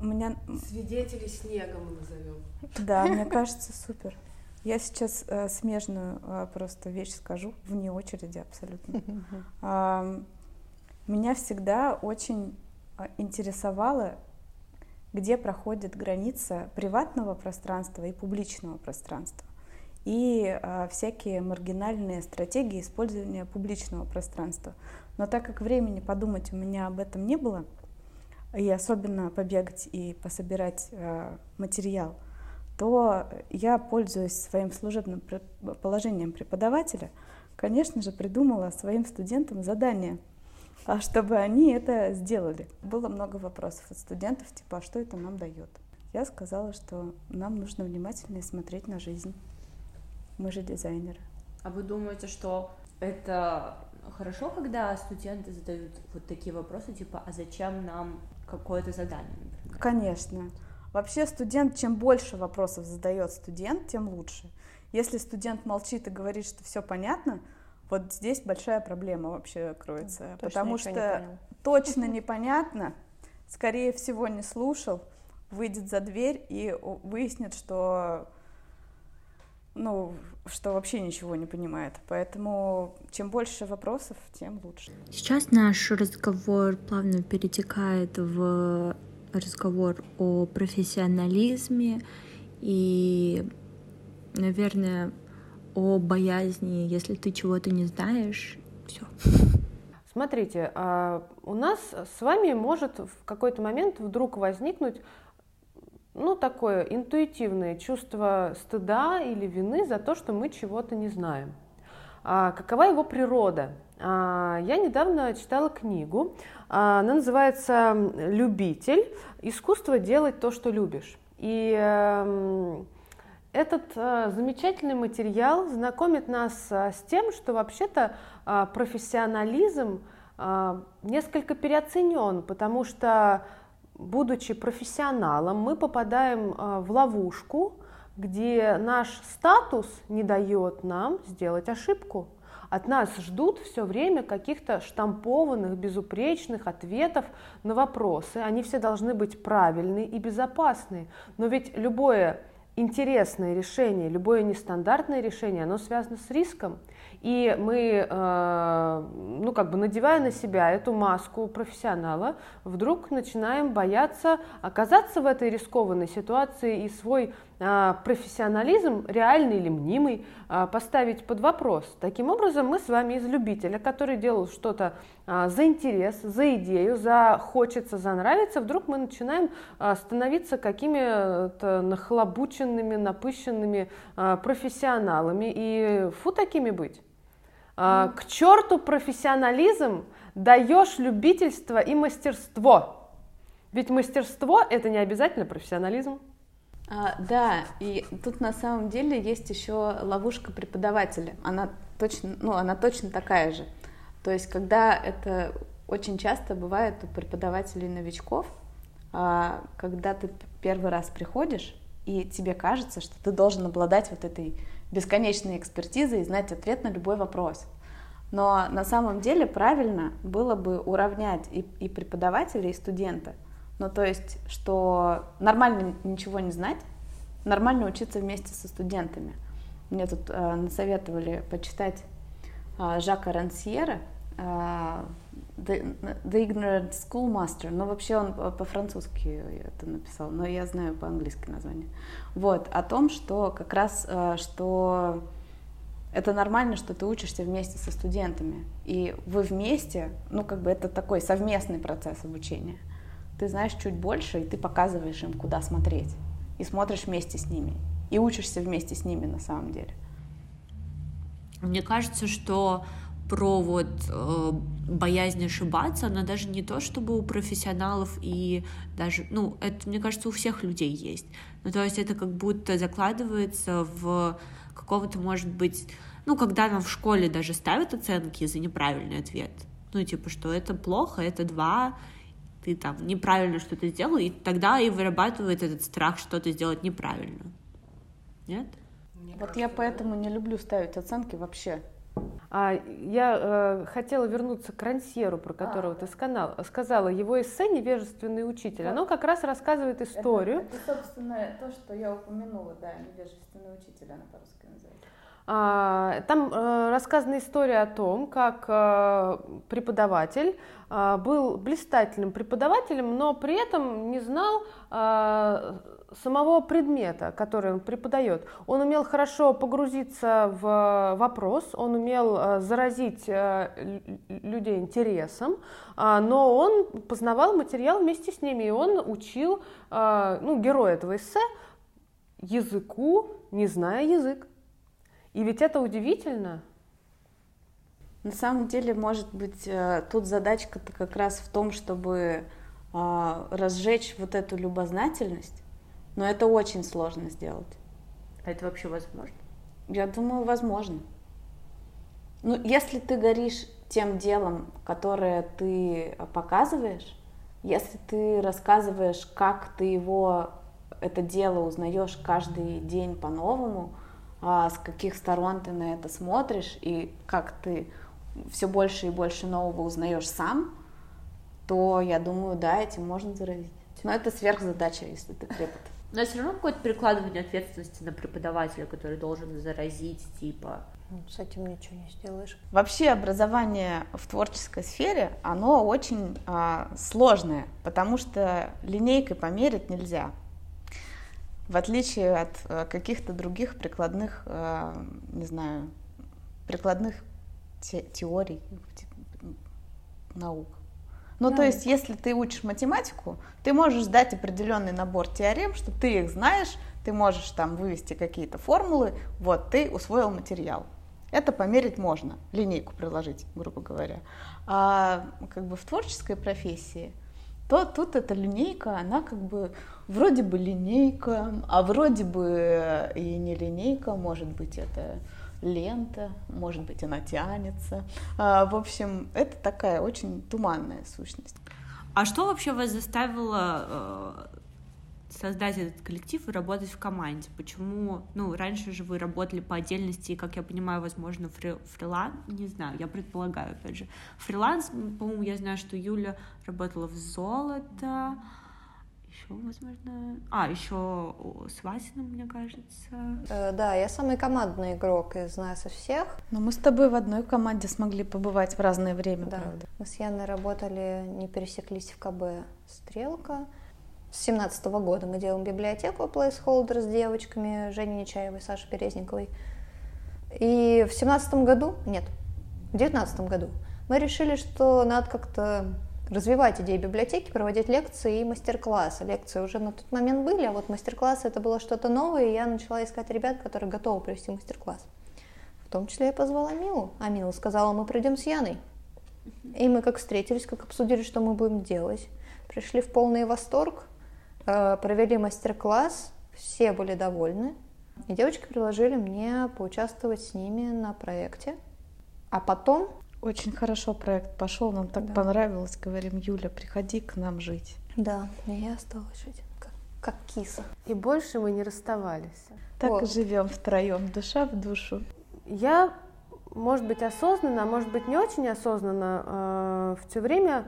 Speaker 2: У меня...
Speaker 1: Свидетели снега мы назовем.
Speaker 2: Да, мне кажется, супер. Я сейчас э, смежную э, просто вещь скажу, вне очереди абсолютно. Э, меня всегда очень э, интересовало, где проходит граница приватного пространства и публичного пространства и а, всякие маргинальные стратегии использования публичного пространства. Но так как времени подумать у меня об этом не было, и особенно побегать и пособирать а, материал, то я, пользуясь своим служебным положением преподавателя, конечно же, придумала своим студентам задание, а чтобы они это сделали. Было много вопросов от студентов, типа, а что это нам дает? Я сказала, что нам нужно внимательнее смотреть на жизнь. Мы же дизайнеры.
Speaker 5: А вы думаете, что это хорошо, когда студенты задают вот такие вопросы, типа, а зачем нам какое-то задание? Например?
Speaker 2: Конечно. Вообще студент, чем больше вопросов задает студент, тем лучше. Если студент молчит и говорит, что все понятно, вот здесь большая проблема вообще кроется, точно потому что не точно непонятно, скорее всего не слушал, выйдет за дверь и выяснит, что ну, что вообще ничего не понимает. Поэтому чем больше вопросов, тем лучше.
Speaker 5: Сейчас наш разговор плавно перетекает в разговор о профессионализме и, наверное, о боязни, если ты чего-то не знаешь, все.
Speaker 1: Смотрите, а, у нас с вами может в какой-то момент вдруг возникнуть ну, такое интуитивное чувство стыда или вины за то, что мы чего-то не знаем. А какова его природа? А, я недавно читала книгу, а, она называется «Любитель. Искусство делать то, что любишь». И эм, этот э, замечательный материал знакомит нас э, с тем, что вообще-то э, профессионализм несколько переоценен, потому что будучи профессионалом, мы попадаем а, в ловушку, где наш статус не дает нам сделать ошибку. От нас ждут все время каких-то штампованных, безупречных ответов на вопросы. Они все должны быть правильные и безопасные. Но ведь любое интересное решение, любое нестандартное решение, оно связано с риском. И мы, э, ну, как бы надевая на себя эту маску профессионала, вдруг начинаем бояться оказаться в этой рискованной ситуации и свой э, профессионализм, реальный или мнимый, э, поставить под вопрос. Таким образом, мы с вами из любителя, который делал что-то за интерес, за идею, за хочется, за нравится, вдруг мы начинаем становиться какими-то нахлобученными, напыщенными профессионалами. И фу такими быть. А, к черту профессионализм, даешь любительство и мастерство. Ведь мастерство это не обязательно профессионализм.
Speaker 2: А, да, и тут на самом деле есть еще ловушка преподавателя. Она точно, ну, она точно такая же. То есть, когда это очень часто бывает у преподавателей новичков, а, когда ты первый раз приходишь, и тебе кажется, что ты должен обладать вот этой бесконечной экспертизой и знать ответ на любой вопрос. Но на самом деле правильно было бы уравнять и, и преподавателя, и студента. Ну, то есть, что нормально ничего не знать, нормально учиться вместе со студентами. Мне тут э, насоветовали почитать э, Жака Рансьера, э, The, The Ignorant Schoolmaster, но вообще он по-французски это написал, но я знаю по-английски название. Вот, о том, что как раз, э, что это нормально, что ты учишься вместе со студентами. И вы вместе, ну, как бы это такой совместный процесс обучения. Ты знаешь чуть больше, и ты показываешь им, куда смотреть. И смотришь вместе с ними. И учишься вместе с ними на самом деле.
Speaker 5: Мне кажется, что про вот э, боязнь ошибаться, она даже не то, чтобы у профессионалов и даже, ну, это, мне кажется, у всех людей есть. Ну, то есть это как будто закладывается в какого-то, может быть, ну, когда нам в школе даже ставят оценки за неправильный ответ, ну, типа, что это плохо, это два, ты там неправильно что-то сделал, и тогда и вырабатывает этот страх что-то сделать неправильно. Нет?
Speaker 2: вот я поэтому не люблю ставить оценки вообще.
Speaker 1: А, я э, хотела вернуться к Рансьеру, про которого а, ты сказала, сказала. Его эссе «Невежественный учитель». Оно как раз рассказывает историю.
Speaker 2: Это, это, собственно, то, что я упомянула, да, «Невежественный учитель», она по-русски называется.
Speaker 1: А, там э, рассказана история о том, как э, преподаватель э, был блистательным преподавателем, но при этом не знал самого предмета, который он преподает. Он умел хорошо погрузиться в вопрос, он умел э, заразить э, людей интересом, а, но он познавал материал вместе с ними, и он учил, э, ну, героя этого эссе, языку, не зная язык. И ведь это удивительно.
Speaker 2: На самом деле, может быть, э, тут задачка-то как раз в том, чтобы а, разжечь вот эту любознательность, но это очень сложно сделать.
Speaker 6: А это вообще возможно?
Speaker 2: Я думаю, возможно. Ну, если ты горишь тем делом, которое ты показываешь, если ты рассказываешь, как ты его, это дело узнаешь каждый день по-новому, а с каких сторон ты на это смотришь и как ты все больше и больше нового узнаешь сам, то я думаю, да, этим можно заразить. Но это сверхзадача, если ты препод.
Speaker 6: Но все равно какое-то перекладывание ответственности на преподавателя, который должен заразить, типа.
Speaker 3: Ну, с этим ничего не сделаешь.
Speaker 2: Вообще образование в творческой сфере, оно очень а, сложное, потому что линейкой померить нельзя. В отличие от а, каких-то других прикладных, а, не знаю, прикладных те, теорий, наук. Ну, да. то есть, если ты учишь математику, ты можешь сдать определенный набор теорем, что ты их знаешь, ты можешь там вывести какие-то формулы, вот, ты усвоил материал. Это померить можно, линейку приложить, грубо говоря. А как бы в творческой профессии, то тут эта линейка, она как бы вроде бы линейка, а вроде бы и не линейка, может быть, это лента, может быть, она тянется. А, в общем, это такая очень туманная сущность.
Speaker 5: А что вообще вас заставило э, создать этот коллектив и работать в команде? Почему, ну, раньше же вы работали по отдельности, и, как я понимаю, возможно, фри, фриланс, не знаю, я предполагаю, опять же, фриланс, по-моему, я знаю, что Юля работала в золото, еще, возможно... А, еще с Васиным, мне кажется.
Speaker 3: Э, да, я самый командный игрок из нас из всех.
Speaker 2: Но мы с тобой в одной команде смогли побывать в разное время,
Speaker 3: да.
Speaker 2: правда?
Speaker 3: Мы с Яной работали, не пересеклись в КБ «Стрелка». С семнадцатого года мы делаем библиотеку Placeholder с девочками Женей Нечаевой, Сашей Березниковой. И в семнадцатом году, нет, в девятнадцатом году мы решили, что надо как-то развивать идеи библиотеки, проводить лекции и мастер-классы. Лекции уже на тот момент были, а вот мастер-классы это было что-то новое, и я начала искать ребят, которые готовы провести мастер-класс. В том числе я позвала Милу, а Мила сказала, мы придем с Яной. И мы как встретились, как обсудили, что мы будем делать. Пришли в полный восторг, э, провели мастер-класс, все были довольны. И девочки предложили мне поучаствовать с ними на проекте. А потом
Speaker 2: очень хорошо проект пошел, нам так да. понравилось. Говорим, Юля, приходи к нам жить.
Speaker 3: Да, и я осталась жить как, как киса.
Speaker 1: И больше мы не расставались.
Speaker 2: Так вот. и живем втроем, душа в душу.
Speaker 1: Я, может быть, осознанно, а может быть, не очень осознанно, э, в все время,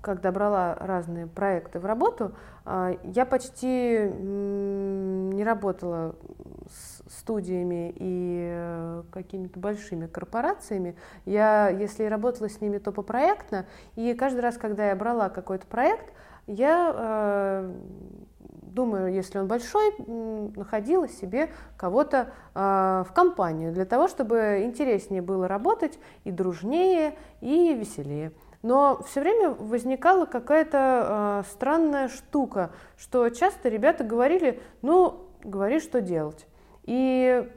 Speaker 1: когда брала разные проекты в работу, э, я почти э, не работала студиями и э, какими-то большими корпорациями. Я, если работала с ними, то по проектно. И каждый раз, когда я брала какой-то проект, я э, думаю, если он большой, находила себе кого-то э, в компанию для того, чтобы интереснее было работать и дружнее, и веселее. Но все время возникала какая-то э, странная штука, что часто ребята говорили, ну, говори, что делать. И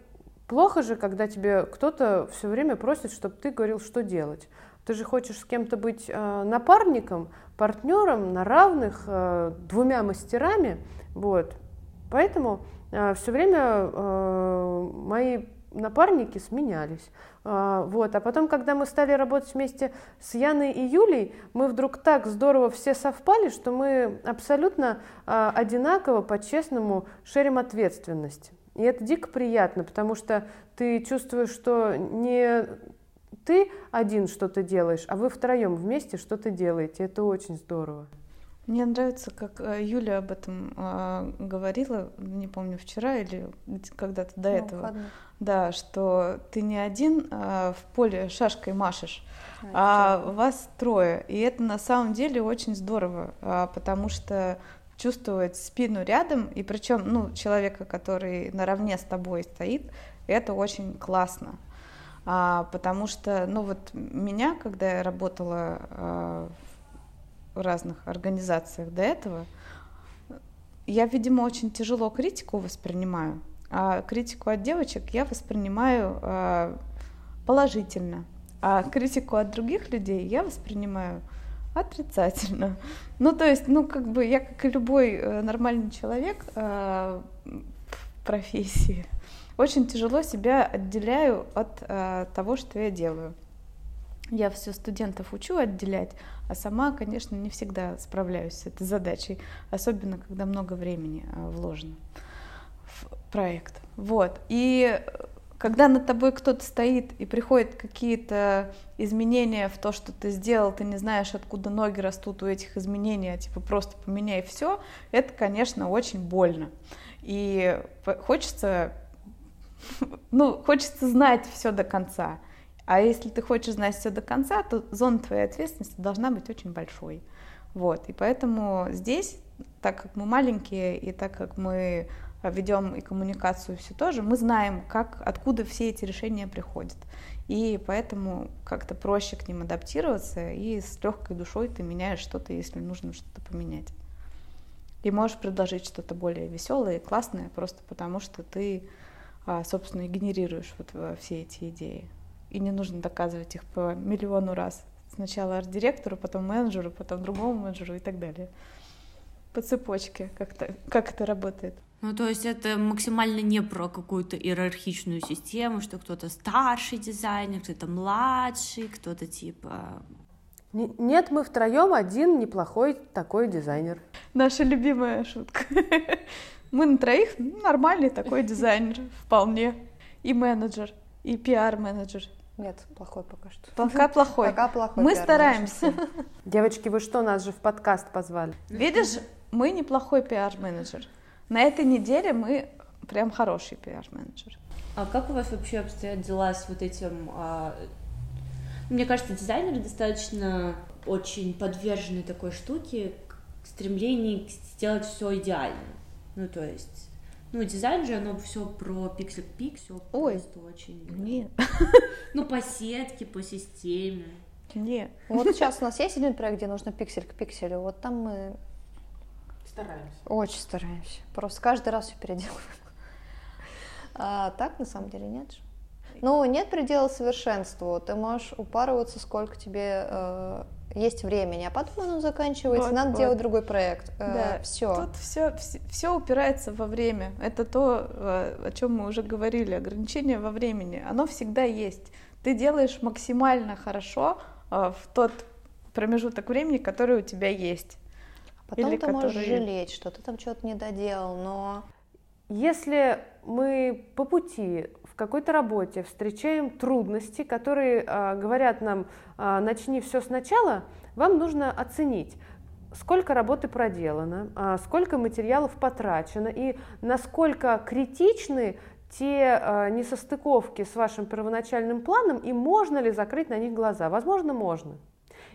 Speaker 1: плохо же, когда тебе кто-то все время просит, чтобы ты говорил, что делать. Ты же хочешь с кем-то быть э, напарником, партнером на равных, э, двумя мастерами. Вот. Поэтому э, все время э, мои напарники сменялись. А, вот. А потом, когда мы стали работать вместе с Яной и Юлей, мы вдруг так здорово все совпали, что мы абсолютно а, одинаково, по-честному шерим ответственность. И это дико приятно, потому что ты чувствуешь, что не ты один что-то делаешь, а вы втроем вместе что-то делаете. Это очень здорово.
Speaker 2: Мне нравится, как э, Юля об этом э, говорила, не помню, вчера или когда-то до ну, этого. Ладно. Да, что ты не один э, в поле шашкой машешь, а, а вас трое. И это на самом деле очень здорово, э, потому что чувствовать спину рядом, и причем, ну, человека, который наравне с тобой стоит, это очень классно. А, потому что, ну, вот меня, когда я работала а, в разных организациях до этого, я, видимо, очень тяжело критику воспринимаю, а критику от девочек я воспринимаю э, положительно, а критику от других людей я воспринимаю отрицательно. Ну, то есть, ну, как бы я, как и любой э, нормальный человек э, в профессии, очень тяжело себя отделяю от э, того, что я делаю. Я все студентов учу отделять, а сама, конечно, не всегда справляюсь с этой задачей, особенно когда много времени вложено в проект. Вот. И когда над тобой кто-то стоит и приходят какие-то изменения в то, что ты сделал, ты не знаешь, откуда ноги растут у этих изменений, а типа просто поменяй все, это, конечно, очень больно. И хочется, ну, хочется знать все до конца. А если ты хочешь знать все до конца, то зона твоей ответственности должна быть очень большой. Вот. И поэтому здесь, так как мы маленькие, и так как мы ведем и коммуникацию все тоже, мы знаем, как, откуда все эти решения приходят. И поэтому как-то проще к ним адаптироваться, и с легкой душой ты меняешь что-то, если нужно что-то поменять. И можешь предложить что-то более веселое и классное, просто потому что ты, а, собственно, генерируешь вот все эти идеи и не нужно доказывать их по миллиону раз. Сначала арт-директору, потом менеджеру, потом другому менеджеру и так далее. По цепочке как-то, как это работает.
Speaker 5: Ну, то есть это максимально не про какую-то иерархичную систему, что кто-то старший дизайнер, кто-то младший, кто-то типа...
Speaker 1: Нет, мы втроем один неплохой такой дизайнер.
Speaker 2: Наша любимая шутка. Мы на троих нормальный такой дизайнер, вполне. И менеджер, и пиар-менеджер.
Speaker 3: Нет, плохой пока что.
Speaker 2: Пока плохой.
Speaker 3: Пока плохой.
Speaker 2: Мы стараемся.
Speaker 1: Девочки, вы что, нас же в подкаст позвали?
Speaker 2: Видишь, мы неплохой пиар-менеджер. На этой неделе мы прям хороший пиар-менеджер.
Speaker 5: А как у вас вообще обстоят дела с вот этим? А... Мне кажется, дизайнеры достаточно очень подвержены такой штуке, стремлению сделать все идеально. Ну, то есть ну, дизайн же, оно все про пиксель к пикселю,
Speaker 2: Ой,
Speaker 5: просто очень...
Speaker 2: Нет.
Speaker 5: Ну, по сетке, по системе.
Speaker 2: Нет.
Speaker 3: Вот сейчас у нас есть один проект, где нужно пиксель к пикселю, вот там мы...
Speaker 1: Стараемся.
Speaker 3: Очень стараемся. Просто каждый раз все переделываем. А так, на самом деле, нет же. Ну, нет предела совершенству. Ты можешь упарываться, сколько тебе э, есть времени, а потом оно заканчивается, вот, надо вот. делать другой проект. Э, да, э, все.
Speaker 2: Тут все, все, все упирается во время. Это то, э, о чем мы уже говорили, ограничение во времени. Оно всегда есть. Ты делаешь максимально хорошо э, в тот промежуток времени, который у тебя есть.
Speaker 3: Потом Или ты который... можешь жалеть, что ты там что-то не доделал, но...
Speaker 1: Если мы по пути какой-то работе встречаем трудности, которые э, говорят нам, э, начни все сначала, вам нужно оценить, сколько работы проделано, э, сколько материалов потрачено и насколько критичны те э, несостыковки с вашим первоначальным планом и можно ли закрыть на них глаза. Возможно, можно.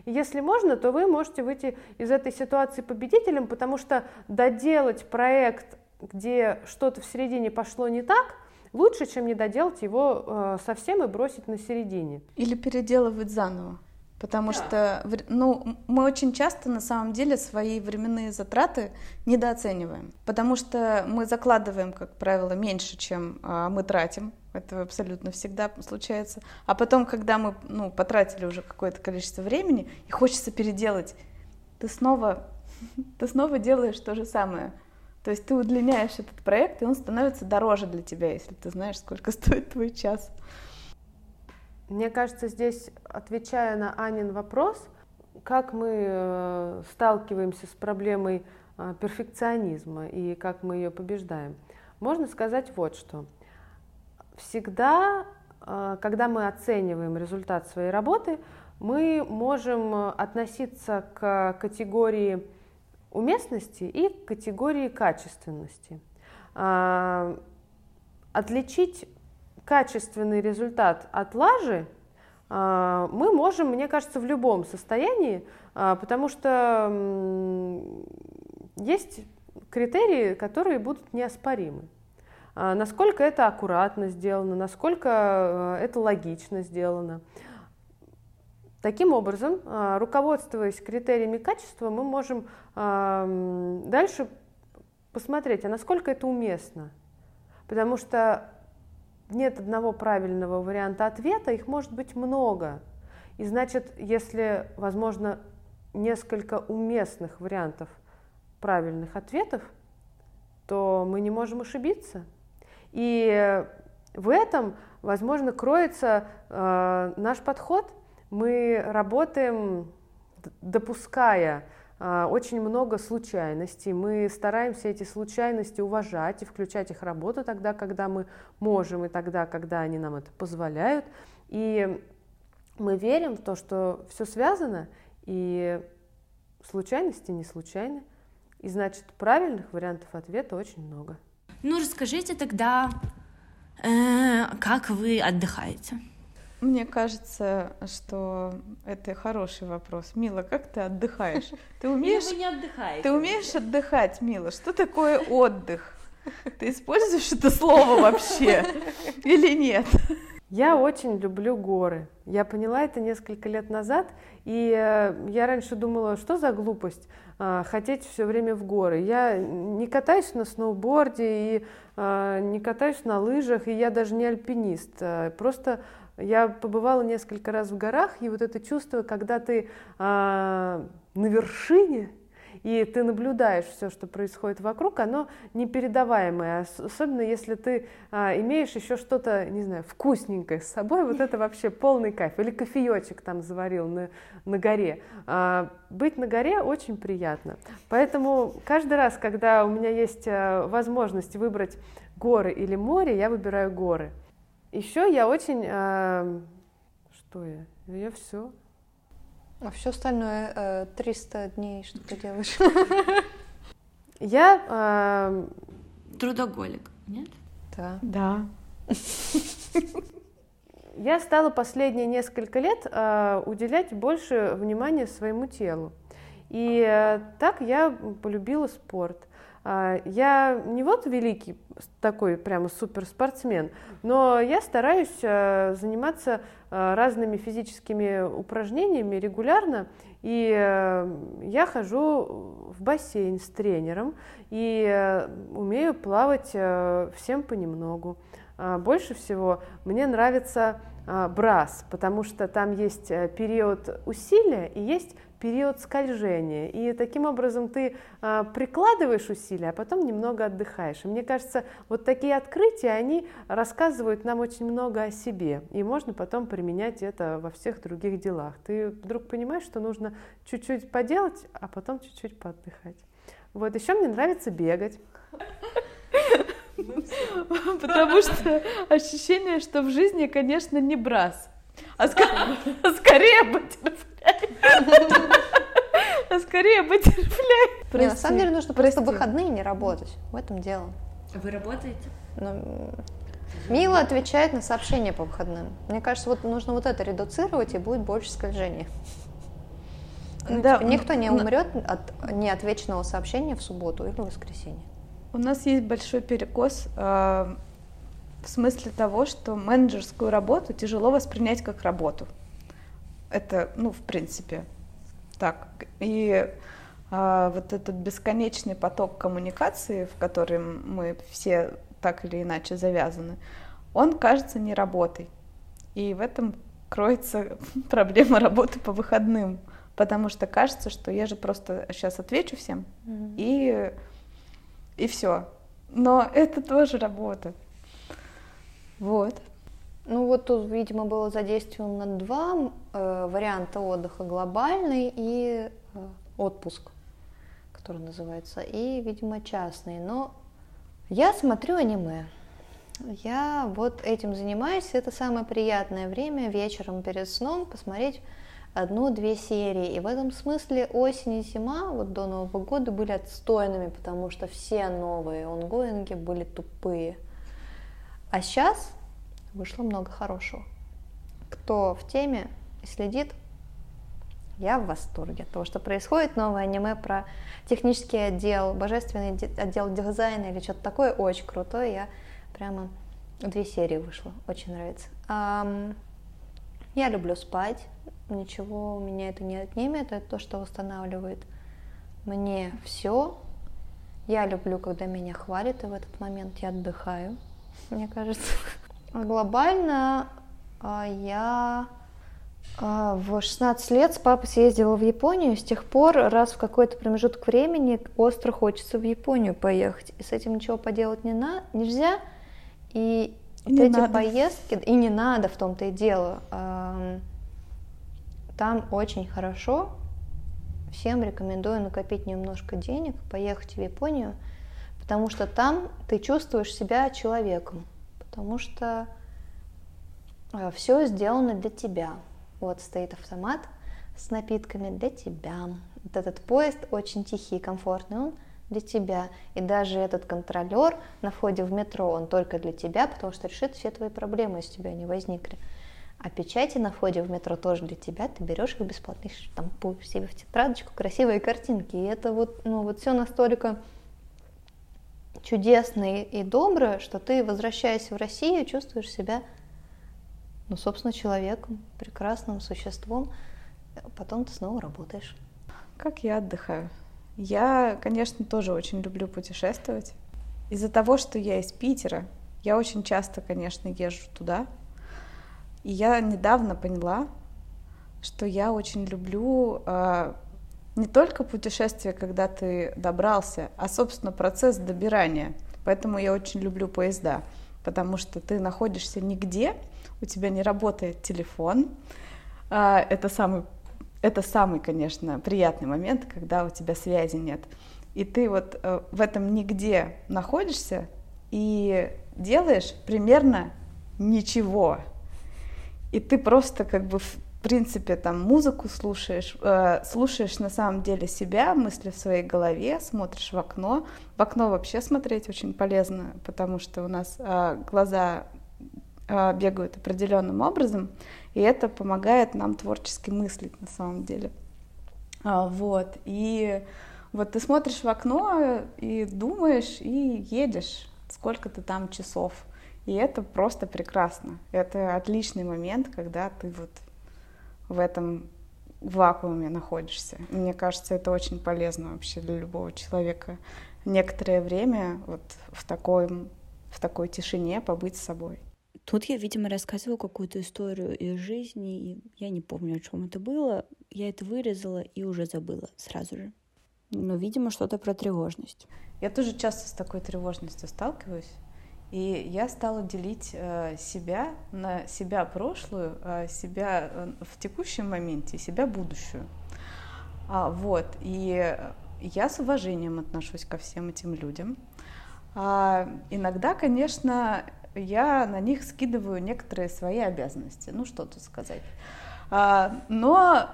Speaker 1: И если можно, то вы можете выйти из этой ситуации победителем, потому что доделать проект, где что-то в середине пошло не так, лучше, чем не доделать его э, совсем и бросить на середине.
Speaker 2: Или переделывать заново. Потому да. что ну, мы очень часто на самом деле свои временные затраты недооцениваем. Потому что мы закладываем, как правило, меньше, чем а, мы тратим. Это абсолютно всегда случается. А потом, когда мы ну, потратили уже какое-то количество времени и хочется переделать, ты снова, ты снова делаешь то же самое. То есть ты удлиняешь этот проект, и он становится дороже для тебя, если ты знаешь, сколько стоит твой час.
Speaker 1: Мне кажется, здесь, отвечая на Анин вопрос, как мы э, сталкиваемся с проблемой э, перфекционизма и как мы ее побеждаем, можно сказать вот что. Всегда, э, когда мы оцениваем результат своей работы, мы можем относиться к категории уместности и категории качественности. А, отличить качественный результат от лажи а, мы можем, мне кажется, в любом состоянии, а, потому что есть критерии, которые будут неоспоримы. Насколько это аккуратно сделано, насколько это логично сделано. Таким образом, руководствуясь критериями качества, мы можем дальше посмотреть, а насколько это уместно. Потому что нет одного правильного варианта ответа, их может быть много. И значит, если, возможно, несколько уместных вариантов правильных ответов, то мы не можем ошибиться. И в этом, возможно, кроется э, наш подход. Мы работаем, допуская очень много случайностей. Мы стараемся эти случайности уважать и включать их в работу тогда, когда мы можем, и тогда, когда они нам это позволяют. И мы верим в то, что все связано, и случайности не случайны. И значит, правильных вариантов ответа очень много.
Speaker 5: Ну, расскажите тогда, э, как вы отдыхаете?
Speaker 2: Мне кажется, что это хороший вопрос. Мила, как ты отдыхаешь? Ты умеешь?
Speaker 5: Вы не отдыхаете.
Speaker 2: Ты умеешь отдыхать, Мила? Что такое отдых? Ты используешь это слово вообще или нет?
Speaker 1: Я очень люблю горы. Я поняла это несколько лет назад, и э, я раньше думала, что за глупость э, хотеть все время в горы. Я не катаюсь на сноуборде и э, не катаюсь на лыжах, и я даже не альпинист. Просто я побывала несколько раз в горах, и вот это чувство, когда ты на вершине, и ты наблюдаешь все, что происходит вокруг, оно непередаваемое, особенно если ты а, имеешь еще что-то, не знаю, вкусненькое с собой, вот это вообще полный кайф, или кофеечек там заварил на, на горе. А, быть на горе очень приятно, поэтому каждый раз, когда у меня есть а, возможность выбрать горы или море, я выбираю горы. Еще я очень... А, что я? Я все.
Speaker 3: А все остальное 300 э, дней, что ты делаешь?
Speaker 1: Я э...
Speaker 5: трудоголик, нет?
Speaker 2: Да. Да.
Speaker 1: Я стала последние несколько лет э, уделять больше внимания своему телу. И э, так я полюбила спорт. Э, я не вот великий такой прямо суперспортсмен, но я стараюсь э, заниматься э, разными физическими упражнениями регулярно, и э, я хожу в бассейн с тренером и умею плавать всем понемногу. А больше всего мне нравится брас, потому что там есть период усилия и есть период скольжения. И таким образом ты а, прикладываешь усилия, а потом немного отдыхаешь. И мне кажется, вот такие открытия, они рассказывают нам очень много о себе. И можно потом применять это во всех других делах. Ты вдруг понимаешь, что нужно чуть-чуть поделать, а потом чуть-чуть поотдыхать. Вот еще мне нравится бегать.
Speaker 2: Потому что ощущение, что в жизни, конечно, не брас, а, скорее бутерфляй. А скорее бутерфляй.
Speaker 3: Не, на самом деле нужно просто выходные не работать. В этом дело.
Speaker 5: Вы работаете?
Speaker 3: Ну, Мила отвечает на сообщения по выходным. Мне кажется, вот нужно вот это редуцировать, и будет больше скольжения. Ну, да, типа, никто не умрет от неотвеченного сообщения в субботу или в воскресенье.
Speaker 2: У нас есть большой перекос э, в смысле того, что менеджерскую работу тяжело воспринять как работу. Это, ну, в принципе, так. И а, вот этот бесконечный поток коммуникации, в котором мы все так или иначе завязаны, он кажется не работой. И в этом кроется проблема работы по выходным, потому что кажется, что я же просто сейчас отвечу всем mm-hmm. и и все. Но это тоже работа. Вот.
Speaker 3: Ну вот тут, видимо, было задействовано два э, варианта отдыха: глобальный и э, отпуск, который называется, и, видимо, частный. Но я смотрю аниме. Я вот этим занимаюсь. Это самое приятное время вечером перед сном посмотреть одну-две серии. И в этом смысле осень и зима вот до Нового года были отстойными, потому что все новые онгоинги были тупые. А сейчас вышло много хорошего. Кто в теме и следит, я в восторге от того, что происходит. Новое аниме про технический отдел, божественный отдел дизайна или что-то такое очень крутое. Я прямо две серии вышло, очень нравится. Я люблю спать, ничего у меня это не отнимет, это то, что восстанавливает мне все. Я люблю, когда меня хвалят, и в этот момент я отдыхаю, мне кажется. Глобально а, я а, в 16 лет с папой съездила в Японию, с тех пор раз в какой-то промежуток времени остро хочется в Японию поехать. И с этим ничего поделать не на, нельзя. И, вот эти надо. поездки, и не надо в том-то и дело. Там очень хорошо. Всем рекомендую накопить немножко денег, поехать в Японию, потому что там ты чувствуешь себя человеком, потому что а, все сделано для тебя. Вот стоит автомат с напитками для тебя. Вот этот поезд очень тихий и комфортный, он для тебя. И даже этот контролер на входе в метро, он только для тебя, потому что решит все твои проблемы, если у тебя не возникли. А печати на входе в метро тоже для тебя, ты берешь их бесплатно, штампуешь себе в тетрадочку красивые картинки. И это вот, ну, вот все настолько чудесно и добро, что ты, возвращаясь в Россию, чувствуешь себя, ну, собственно, человеком, прекрасным существом. Потом ты снова работаешь.
Speaker 2: Как я отдыхаю? Я, конечно, тоже очень люблю путешествовать. Из-за того, что я из Питера, я очень часто, конечно, езжу туда, и я недавно поняла, что я очень люблю э, не только путешествие, когда ты добрался, а, собственно, процесс добирания. Поэтому я очень люблю поезда, потому что ты находишься нигде, у тебя не работает телефон. Э, это самый, это самый, конечно, приятный момент, когда у тебя связи нет. И ты вот э, в этом нигде находишься и делаешь примерно ничего и ты просто как бы принципе там музыку слушаешь, э, слушаешь на самом деле себя, мысли в своей голове, смотришь в окно. В окно вообще смотреть очень полезно, потому что у нас э, глаза э, бегают определенным образом, и это помогает нам творчески мыслить на самом деле. А, вот, и вот ты смотришь в окно и думаешь, и едешь, сколько ты там часов. И это просто прекрасно. Это отличный момент, когда ты вот в этом вакууме находишься. Мне кажется, это очень полезно вообще для любого человека. Некоторое время вот в такой, в такой тишине побыть с собой.
Speaker 5: Тут я, видимо, рассказываю какую-то историю из жизни, и я не помню, о чем это было. Я это вырезала и уже забыла сразу же. Но, видимо, что-то про тревожность.
Speaker 2: Я тоже часто с такой тревожностью сталкиваюсь. И я стала делить э, себя на себя прошлую, э, себя э, в текущем моменте, себя будущую. А, вот, и я с уважением отношусь ко всем этим людям. А, иногда, конечно, я на них скидываю некоторые свои обязанности. Ну, что тут сказать. А, но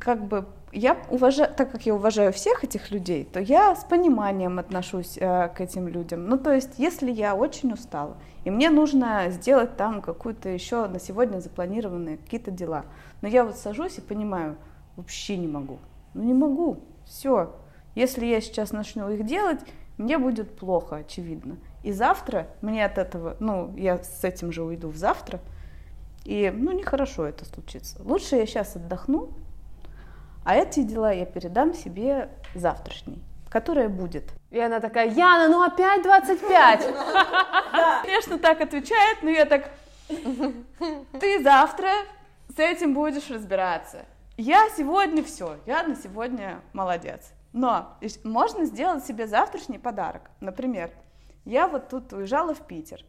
Speaker 2: как бы я уважаю, так как я уважаю всех этих людей, то я с пониманием отношусь э, к этим людям. Ну, то есть, если я очень устала, и мне нужно сделать там какую-то еще на сегодня запланированные какие-то дела, но я вот сажусь и понимаю, вообще не могу. Ну, не могу. Все. Если я сейчас начну их делать, мне будет плохо, очевидно. И завтра мне от этого, ну, я с этим же уйду в завтра, и, ну, нехорошо это случится. Лучше я сейчас отдохну, а эти дела я передам себе завтрашней, которая будет.
Speaker 1: И она такая, Яна, ну опять 25?
Speaker 2: Да, конечно, так отвечает, но я так, ты завтра с этим будешь разбираться. Я сегодня все, я на сегодня молодец. Но можно сделать себе завтрашний подарок. Например, я вот тут уезжала в Питер,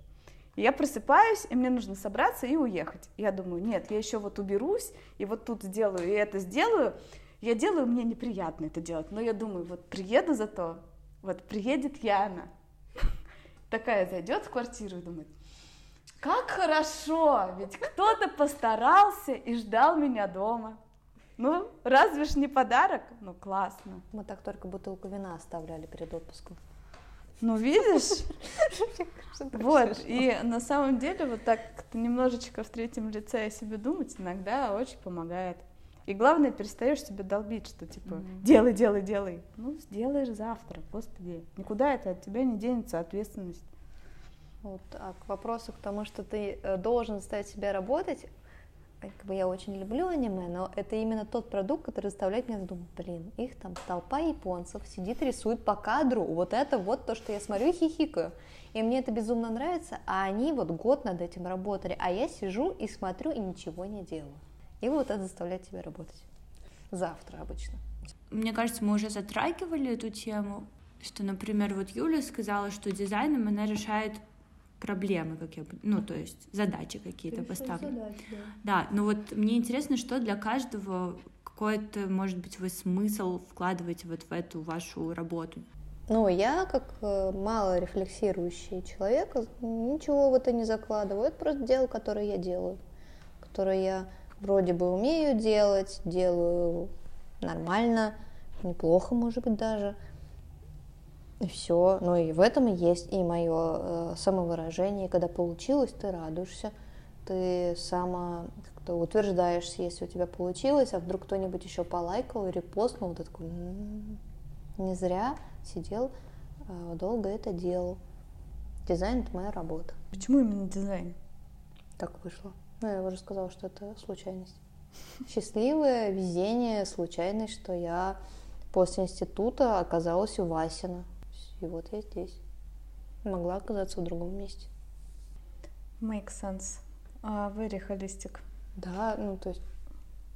Speaker 2: я просыпаюсь, и мне нужно собраться и уехать. Я думаю, нет, я еще вот уберусь, и вот тут сделаю, и это сделаю. Я делаю, мне неприятно это делать, но я думаю, вот приеду зато, вот приедет Яна, такая зайдет в квартиру и думает, как хорошо, ведь кто-то постарался и ждал меня дома. Ну, разве ж не подарок? Ну, классно.
Speaker 3: Мы так только бутылку вина оставляли перед отпуском.
Speaker 2: Ну, видишь? Вот, и на самом деле вот так немножечко в третьем лице о себе думать иногда очень помогает. И главное, перестаешь себе долбить, что типа mm-hmm. делай, делай, делай. Ну, сделаешь завтра, господи. Никуда это от тебя не денется ответственность.
Speaker 3: Вот, а к вопросу к тому, что ты э, должен заставить себя работать, как бы я очень люблю аниме, но это именно тот продукт, который заставляет меня думать, блин, их там толпа японцев сидит, рисует по кадру, вот это вот то, что я смотрю и хихикаю. И мне это безумно нравится, а они вот год над этим работали, а я сижу и смотрю и ничего не делаю. И вот это заставляет тебя работать. Завтра обычно.
Speaker 5: Мне кажется, мы уже затрагивали эту тему, что, например, вот Юля сказала, что дизайном она решает проблемы, как я, ну, то есть задачи какие-то поставлены. Задачи, да. да, но вот мне интересно, что для каждого какой-то, может быть, вы смысл вкладываете вот в эту вашу работу?
Speaker 3: Ну, я, как э, мало рефлексирующий человек, ничего в это не закладываю. Это просто дело, которое я делаю, которое я вроде бы умею делать, делаю нормально, неплохо, может быть, даже. И все. Ну и в этом и есть и мое э, самовыражение. Когда получилось, ты радуешься, ты сама как-то утверждаешься, если у тебя получилось, а вдруг кто-нибудь еще полайкал, репостнул, ты такой, м-м-м, не зря сидел, э, долго это делал. Дизайн это моя работа.
Speaker 2: Почему именно дизайн?
Speaker 3: Так вышло. Ну, я уже сказала, что это случайность. Счастливое везение, случайность, что я после института оказалась у Васина. И вот я здесь. Могла оказаться в другом месте.
Speaker 2: Make sense. Uh, very holistic.
Speaker 3: Да, ну то есть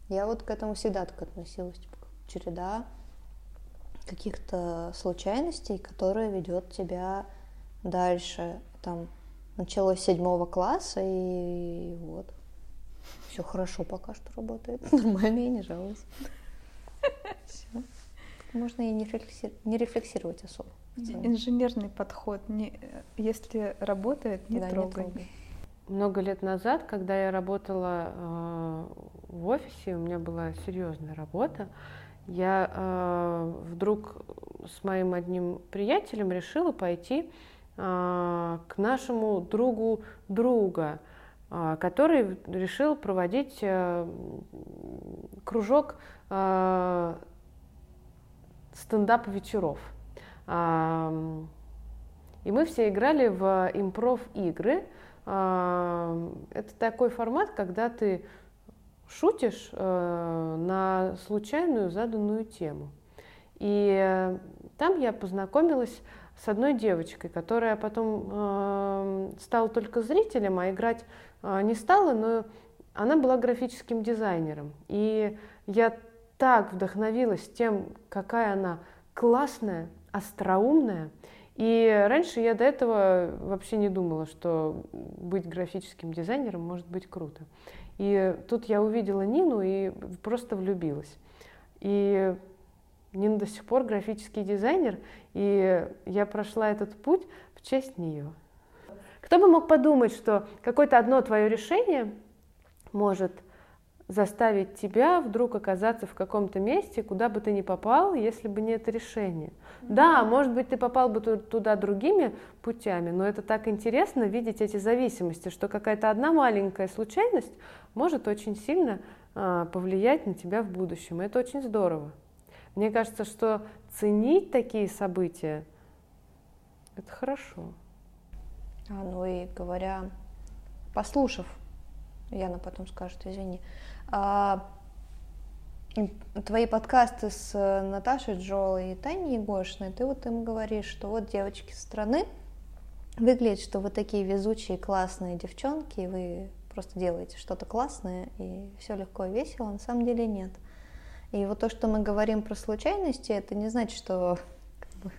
Speaker 3: я вот к этому всегда так относилась. Типа, череда каких-то случайностей, которые ведет тебя дальше. Там началось с седьмого класса, и вот. Все хорошо пока что работает. Нормально, я не жалуюсь. Все. Можно и не, рефлекси... не рефлексировать особо.
Speaker 2: Инженерный подход. Не, если работает, не, да, трогай. не трогай.
Speaker 1: Много лет назад, когда я работала э, в офисе, у меня была серьезная работа, я э, вдруг с моим одним приятелем решила пойти э, к нашему другу друга, э, который решил проводить э, кружок э, стендап вечеров. И мы все играли в импров игры. Это такой формат, когда ты шутишь э, на случайную заданную тему. И там я познакомилась с одной девочкой, которая потом э, стала только зрителем, а играть э, не стала, но она была графическим дизайнером. И я так вдохновилась тем, какая она классная, остроумная. И раньше я до этого вообще не думала, что быть графическим дизайнером может быть круто. И тут я увидела Нину и просто влюбилась. И Нина до сих пор графический дизайнер, и я прошла этот путь в честь нее. Кто бы мог подумать, что какое-то одно твое решение может заставить тебя вдруг оказаться в каком-то месте, куда бы ты ни попал, если бы не это решение. Mm-hmm. Да, может быть, ты попал бы туда другими путями, но это так интересно видеть эти зависимости, что какая-то одна маленькая случайность может очень сильно а, повлиять на тебя в будущем. И это очень здорово. Мне кажется, что ценить такие события это хорошо.
Speaker 3: А, ну и говоря, послушав, Яна потом скажет, извини, твои подкасты с э, Наташей Джолой и Таней Егошиной, ты вот им говоришь, что вот девочки страны, выглядит, что вы такие везучие, классные девчонки, и вы просто делаете что-то классное, и все легко и весело, а на самом деле нет. И вот то, что мы говорим про случайности, это не значит, что как бы,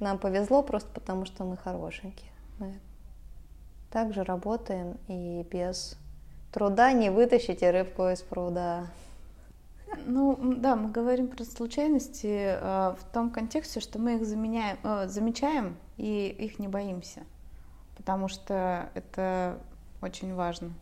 Speaker 3: нам повезло просто потому, что мы хорошенькие. Мы также работаем и без труда не вытащите рыбку из пруда.
Speaker 2: Ну, да, мы говорим про случайности э, в том контексте, что мы их заменяем, э, замечаем и их не боимся, потому что это очень важно.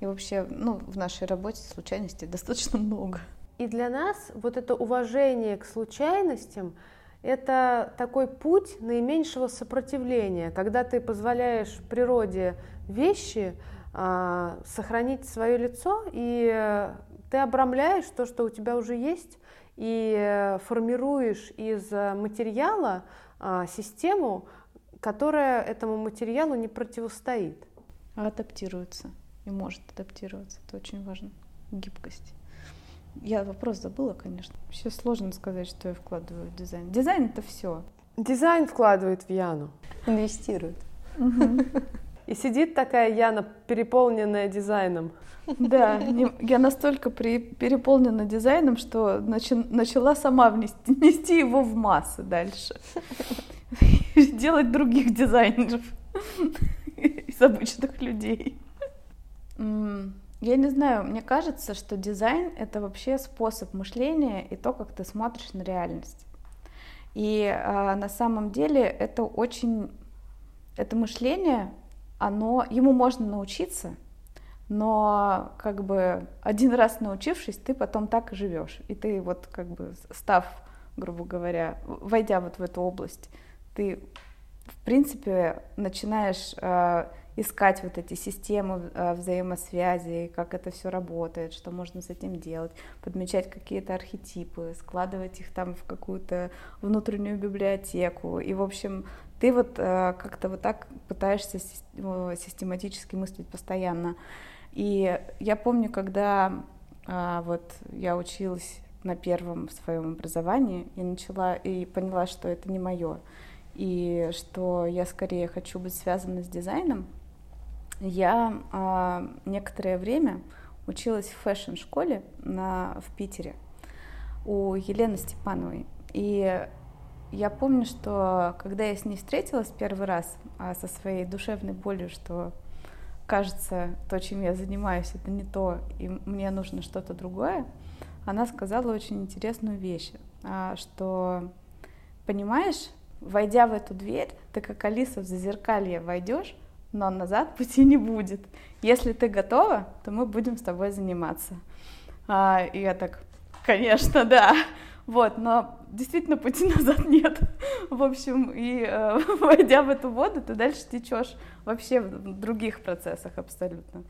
Speaker 2: И вообще, ну, в нашей работе случайностей достаточно много.
Speaker 1: И для нас вот это уважение к случайностям – это такой путь наименьшего сопротивления, когда ты позволяешь природе вещи сохранить свое лицо, и ты обрамляешь то, что у тебя уже есть, и формируешь из материала а, систему, которая этому материалу не противостоит.
Speaker 2: А адаптируется. и может адаптироваться. Это очень важно. Гибкость. Я вопрос забыла, конечно. Вообще сложно сказать, что я вкладываю в дизайн. Дизайн это все.
Speaker 1: Дизайн вкладывает в Яну.
Speaker 3: Инвестирует.
Speaker 1: И сидит такая Яна, переполненная дизайном.
Speaker 2: Да, я настолько при, переполнена дизайном, что начи, начала сама внести, нести его в массы дальше. Делать других дизайнеров из обычных людей. Я не знаю, мне кажется, что дизайн — это вообще способ мышления и то, как ты смотришь на реальность. И а, на самом деле это очень... Это мышление, оно... Ему можно научиться, но как бы один раз научившись, ты потом так и живешь. И ты вот как бы став, грубо говоря, войдя вот в эту область, ты в принципе начинаешь э, искать вот эти системы э, взаимосвязи, как это все работает, что можно с этим делать, подмечать какие-то архетипы, складывать их там в какую-то внутреннюю библиотеку. И, в общем, ты вот э, как-то вот так пытаешься систематически мыслить постоянно. И я помню, когда э, вот я училась на первом своем образовании и начала и поняла, что это не мое и что я скорее хочу быть связана с дизайном, я э, некоторое время училась в фэшн-школе на, в Питере у Елены Степановой. И я помню, что когда я с ней встретилась первый раз а, со своей душевной болью, что кажется, то, чем я занимаюсь, это не то, и мне нужно что-то другое, она сказала очень интересную вещь, а, что, понимаешь, войдя в эту дверь, ты как Алиса в зазеркалье войдешь, но назад пути не будет. Если ты готова, то мы будем с тобой заниматься. А, и я так, конечно, да. Вот, но действительно пути назад нет. В общем, и э, войдя в эту воду, ты дальше течешь вообще в других процессах абсолютно.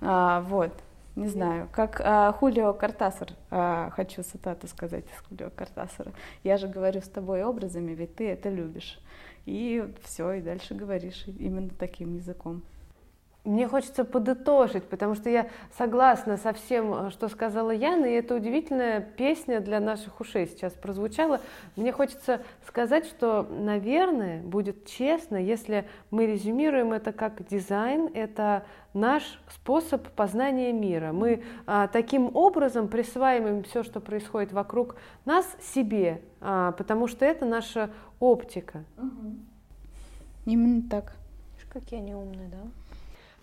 Speaker 2: А, вот, не знаю, как а, Хулио Картасар, а, хочу цитату сказать из Хулио Картасара. Я же говорю с тобой образами, ведь ты это любишь и все, и дальше говоришь именно таким языком.
Speaker 1: Мне хочется подытожить, потому что я согласна со всем, что сказала Яна, и это удивительная песня для наших ушей сейчас прозвучала. Мне хочется сказать, что, наверное, будет честно, если мы резюмируем это как дизайн, это наш способ познания мира. Мы а, таким образом присваиваем все, что происходит вокруг нас, себе, а, потому что это наша оптика.
Speaker 2: Угу. Именно так.
Speaker 3: Какие они умные, да?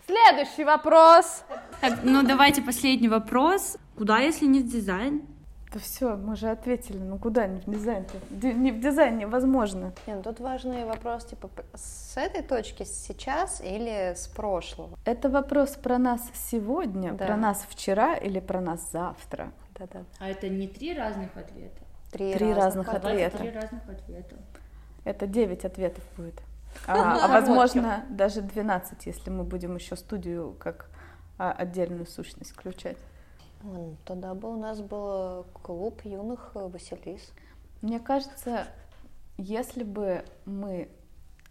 Speaker 1: Следующий вопрос.
Speaker 5: Так, ну давайте последний вопрос. Куда, если не в дизайн?
Speaker 2: Да все, мы же ответили. Ну куда не в дизайн-то? Не в дизайн невозможно.
Speaker 3: Не, ну тут важный вопрос, типа, с этой точки сейчас или с прошлого?
Speaker 2: Это вопрос про нас сегодня, да. про нас вчера или про нас завтра.
Speaker 3: Да-да.
Speaker 5: А это не три разных ответа?
Speaker 2: Три, три разных, разных ответа.
Speaker 5: Три разных ответа.
Speaker 2: Это девять ответов будет. А, а возможно, даже 12, если мы будем еще студию как а, отдельную сущность включать.
Speaker 3: Тогда бы у нас был клуб юных э, Василис.
Speaker 2: Мне кажется, если бы мы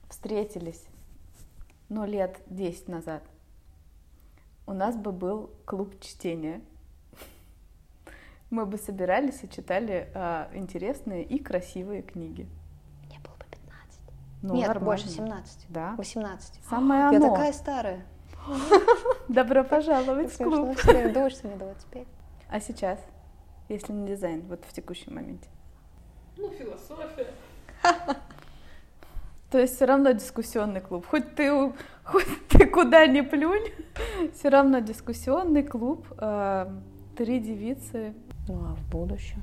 Speaker 2: встретились, ну, лет 10 назад, у нас бы был клуб чтения. Мы бы собирались и читали а, интересные и красивые книги.
Speaker 3: Ну, Нет, нормально. больше 17.
Speaker 2: Да?
Speaker 3: 18.
Speaker 2: Самое
Speaker 3: оно. Я такая старая.
Speaker 2: Добро пожаловать в клуб.
Speaker 3: Думаешь, что мне 25.
Speaker 2: А сейчас, если не дизайн, вот в текущем моменте?
Speaker 1: Ну, философия.
Speaker 2: То есть все равно дискуссионный клуб. Хоть ты, хоть ты куда ни плюнь, все равно дискуссионный клуб. Э, три девицы.
Speaker 3: Ну а в будущем?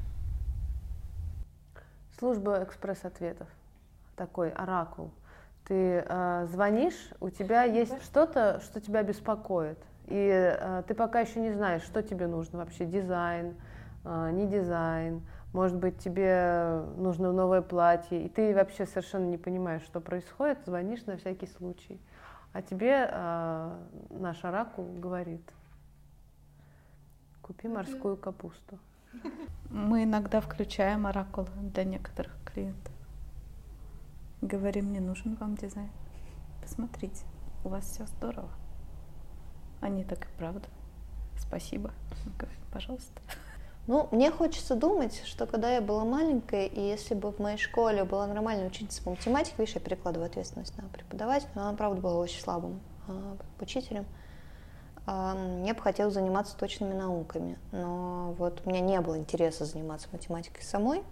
Speaker 1: Служба экспресс-ответов такой оракул. Ты э, звонишь, у тебя есть что-то, что тебя беспокоит, и э, ты пока еще не знаешь, что тебе нужно вообще, дизайн, э, не дизайн, может быть, тебе нужно новое платье, и ты вообще совершенно не понимаешь, что происходит, звонишь на всякий случай. А тебе э, наш оракул говорит, купи морскую капусту.
Speaker 2: Мы иногда включаем оракул для некоторых клиентов. Говорим, мне нужен вам дизайн. Посмотрите, у вас все здорово. Они так и правда. Спасибо. Пожалуйста.
Speaker 3: Ну, мне хочется думать, что когда я была маленькая, и если бы в моей школе была нормальная учительница по математике, видишь, я перекладываю ответственность на преподавателя, она, правда, была очень слабым а, учителем, а, мне бы хотелось заниматься точными науками, но вот у меня не было интереса заниматься математикой самой,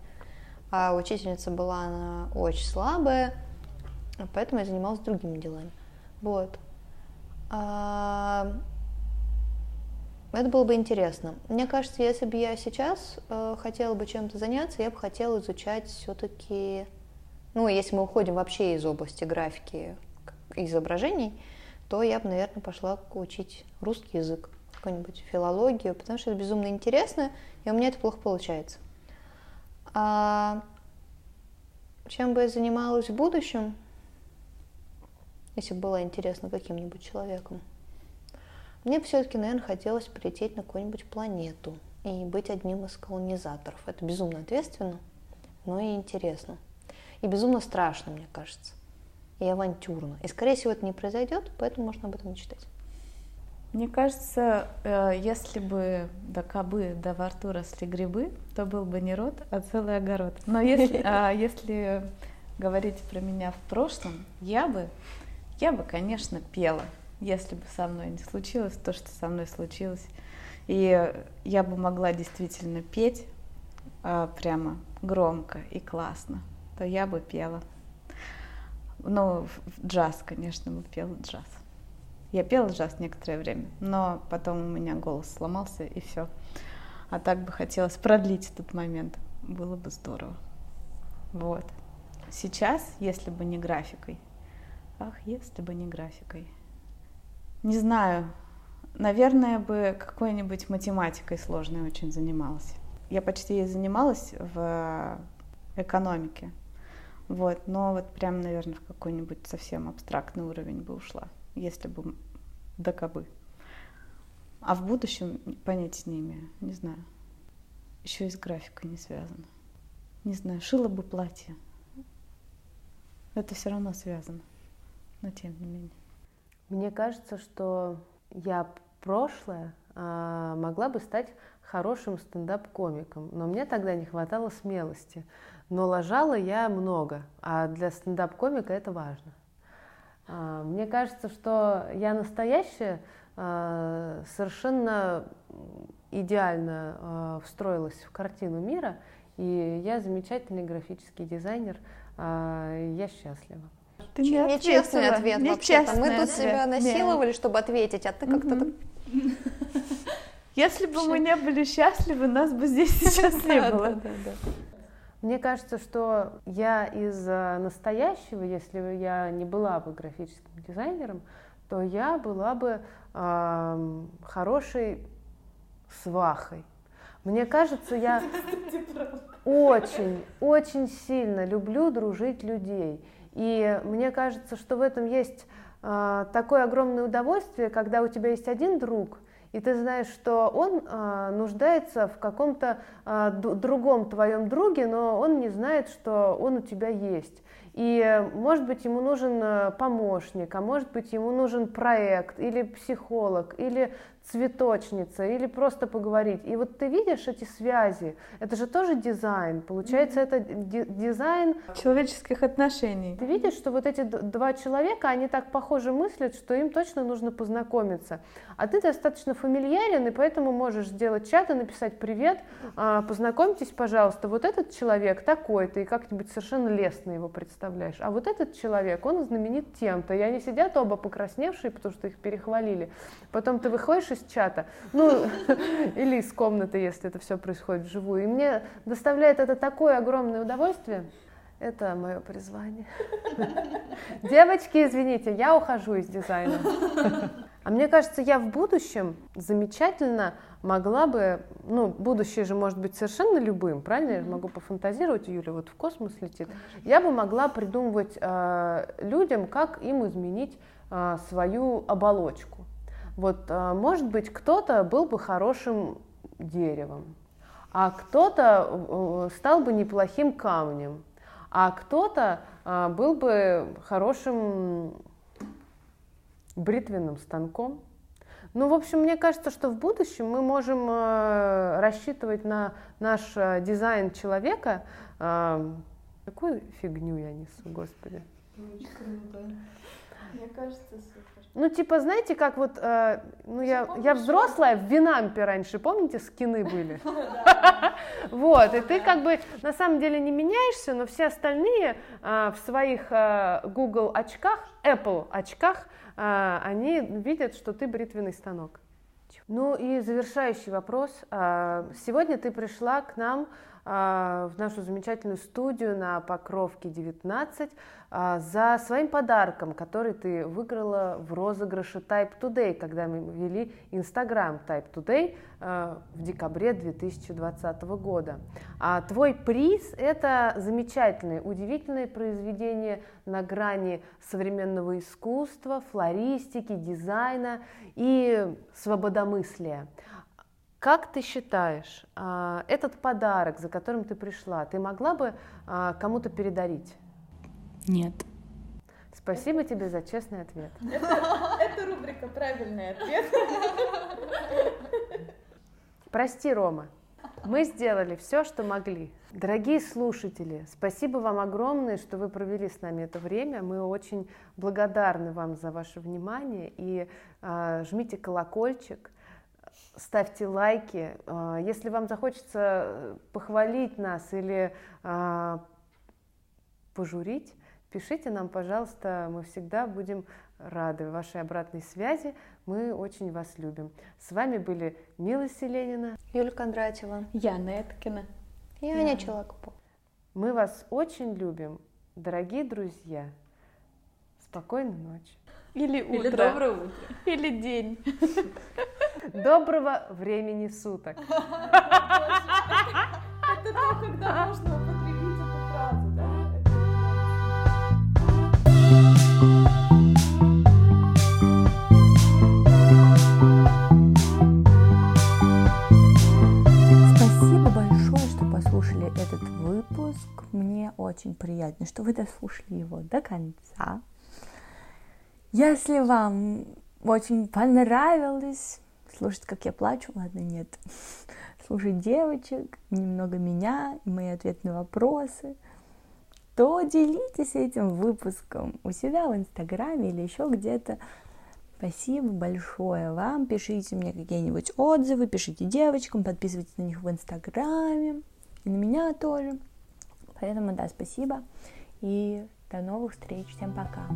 Speaker 3: а учительница была она очень слабая, поэтому я занималась другими делами. Вот. А, это было бы интересно. Мне кажется, если бы я сейчас э, хотела бы чем-то заняться, я бы хотела изучать все-таки, ну, если мы уходим вообще из области графики изображений, то я бы, наверное, пошла учить русский язык, какую-нибудь филологию, потому что это безумно интересно, и у меня это плохо получается. А чем бы я занималась в будущем, если бы была интересна каким-нибудь человеком? Мне все-таки, наверное, хотелось полететь на какую-нибудь планету и быть одним из колонизаторов. Это безумно ответственно, но и интересно. И безумно страшно, мне кажется. И авантюрно. И, скорее всего, это не произойдет, поэтому можно об этом мечтать.
Speaker 2: Мне кажется, э, если бы до кобы, до во рту росли грибы, то был бы не рот, а целый огород. Но если, а если говорить про меня в прошлом, я бы, я бы, конечно, пела если бы со мной не случилось то, что со мной случилось. И я бы могла действительно петь а, прямо громко и классно, то я бы пела. Ну, джаз, конечно, бы пела джаз. Я пела джаз некоторое время, но потом у меня голос сломался и все. А так бы хотелось продлить этот момент. Было бы здорово. Вот. Сейчас, если бы не графикой, ах, если бы не графикой, не знаю, наверное, бы какой-нибудь математикой сложной очень занималась. Я почти ей занималась в экономике, вот, но вот прям, наверное, в какой-нибудь совсем абстрактный уровень бы ушла, если бы до кобы. А в будущем понятия не имею, не знаю. Еще и с графикой не связано. Не знаю, шила бы платье. Это все равно связано, но тем не менее.
Speaker 1: Мне кажется, что я прошлое а, могла бы стать хорошим стендап-комиком, но мне тогда не хватало смелости. Но лажала я много, а для стендап-комика это важно. А, мне кажется, что я настоящая а, совершенно идеально а, встроилась в картину мира, и я замечательный графический дизайнер, я счастлива.
Speaker 3: Ты не Нечестный ответ вообще-то. Мы тут себя насиловали, Нет. чтобы ответить, а ты как-то так...
Speaker 2: Если бы мы не были счастливы, нас бы здесь сейчас не было.
Speaker 1: Мне кажется, что я из э, настоящего, если бы я не была бы графическим дизайнером, то я была бы э, хорошей свахой. Мне кажется, я очень, очень сильно люблю дружить людей. И мне кажется, что в этом есть э, такое огромное удовольствие, когда у тебя есть один друг, и ты знаешь, что он э, нуждается в каком-то э, другом твоем друге, но он не знает, что он у тебя есть. И, может быть, ему нужен помощник, а может быть, ему нужен проект или психолог, или цветочница или просто поговорить. И вот ты видишь эти связи, это же тоже дизайн. Получается, mm-hmm. это дизайн
Speaker 2: человеческих отношений.
Speaker 1: Ты видишь, что вот эти два человека, они так похоже мыслят, что им точно нужно познакомиться. А ты достаточно фамильярен, и поэтому можешь сделать чат и написать «Привет, а, познакомьтесь, пожалуйста, вот этот человек такой-то», и как-нибудь совершенно лестно его представляешь. А вот этот человек, он знаменит тем-то, и они сидят оба покрасневшие, потому что их перехвалили. Потом ты выходишь из чата, ну, или из комнаты, если это все происходит вживую. И мне доставляет это такое огромное удовольствие. Это мое призвание. Девочки, извините, я ухожу из дизайна. А мне кажется, я в будущем замечательно могла бы, ну, будущее же может быть совершенно любым, правильно? Я могу пофантазировать, Юля вот в космос летит. Я бы могла придумывать э, людям, как им изменить э, свою оболочку. Вот, э, может быть, кто-то был бы хорошим деревом, а кто-то э, стал бы неплохим камнем, а кто-то э, был бы хорошим бритвенным станком. Ну, в общем, мне кажется, что в будущем мы можем э, рассчитывать на наш э, дизайн человека. Э, какую фигню я несу, господи.
Speaker 2: Мне кажется, супер.
Speaker 1: Ну, типа, знаете, как вот, э, ну, я, я взрослая, в Винампе раньше, помните, скины были? Вот, и ты как бы на самом деле не меняешься, но все остальные э, в своих э, Google очках, Apple очках, э, они видят, что ты бритвенный станок. Ну и завершающий вопрос. Сегодня ты пришла к нам в нашу замечательную студию на Покровке 19 а, за своим подарком, который ты выиграла в розыгрыше Type Today, когда мы вели Instagram Type Today а, в декабре 2020 года. А твой приз – это замечательное, удивительное произведение на грани современного искусства, флористики, дизайна и свободомыслия. Как ты считаешь, а, этот подарок, за которым ты пришла, ты могла бы а, кому-то передарить?
Speaker 5: Нет.
Speaker 1: Спасибо тебе за честный ответ.
Speaker 2: Это, рубрика «Правильный ответ».
Speaker 1: Прости, Рома. Мы сделали все, что могли. Дорогие слушатели, спасибо вам огромное, что вы провели с нами это время. Мы очень благодарны вам за ваше внимание и э, жмите колокольчик ставьте лайки. А, если вам захочется похвалить нас или а, пожурить, пишите нам, пожалуйста, мы всегда будем рады вашей обратной связи. Мы очень вас любим. С вами были Мила Селенина,
Speaker 3: Юлия Кондратьева,
Speaker 2: Яна Эткина
Speaker 3: и Аня Челакопова.
Speaker 1: Мы вас очень любим, дорогие друзья. Спокойной ночи.
Speaker 2: Или утро.
Speaker 5: Или доброе утро.
Speaker 2: Или день.
Speaker 1: Доброго времени суток. Это
Speaker 2: то, когда можно
Speaker 4: выпуск. Мне очень приятно, что вы дослушали его до конца. Если вам очень понравилось слушать, как я плачу, ладно, нет. Слушать девочек, немного меня и мои ответы на вопросы, то делитесь этим выпуском у себя в Инстаграме или еще где-то. Спасибо большое вам. Пишите мне какие-нибудь отзывы, пишите девочкам, подписывайтесь на них в Инстаграме и на меня тоже. Поэтому, да, спасибо. И до новых встреч. Всем пока.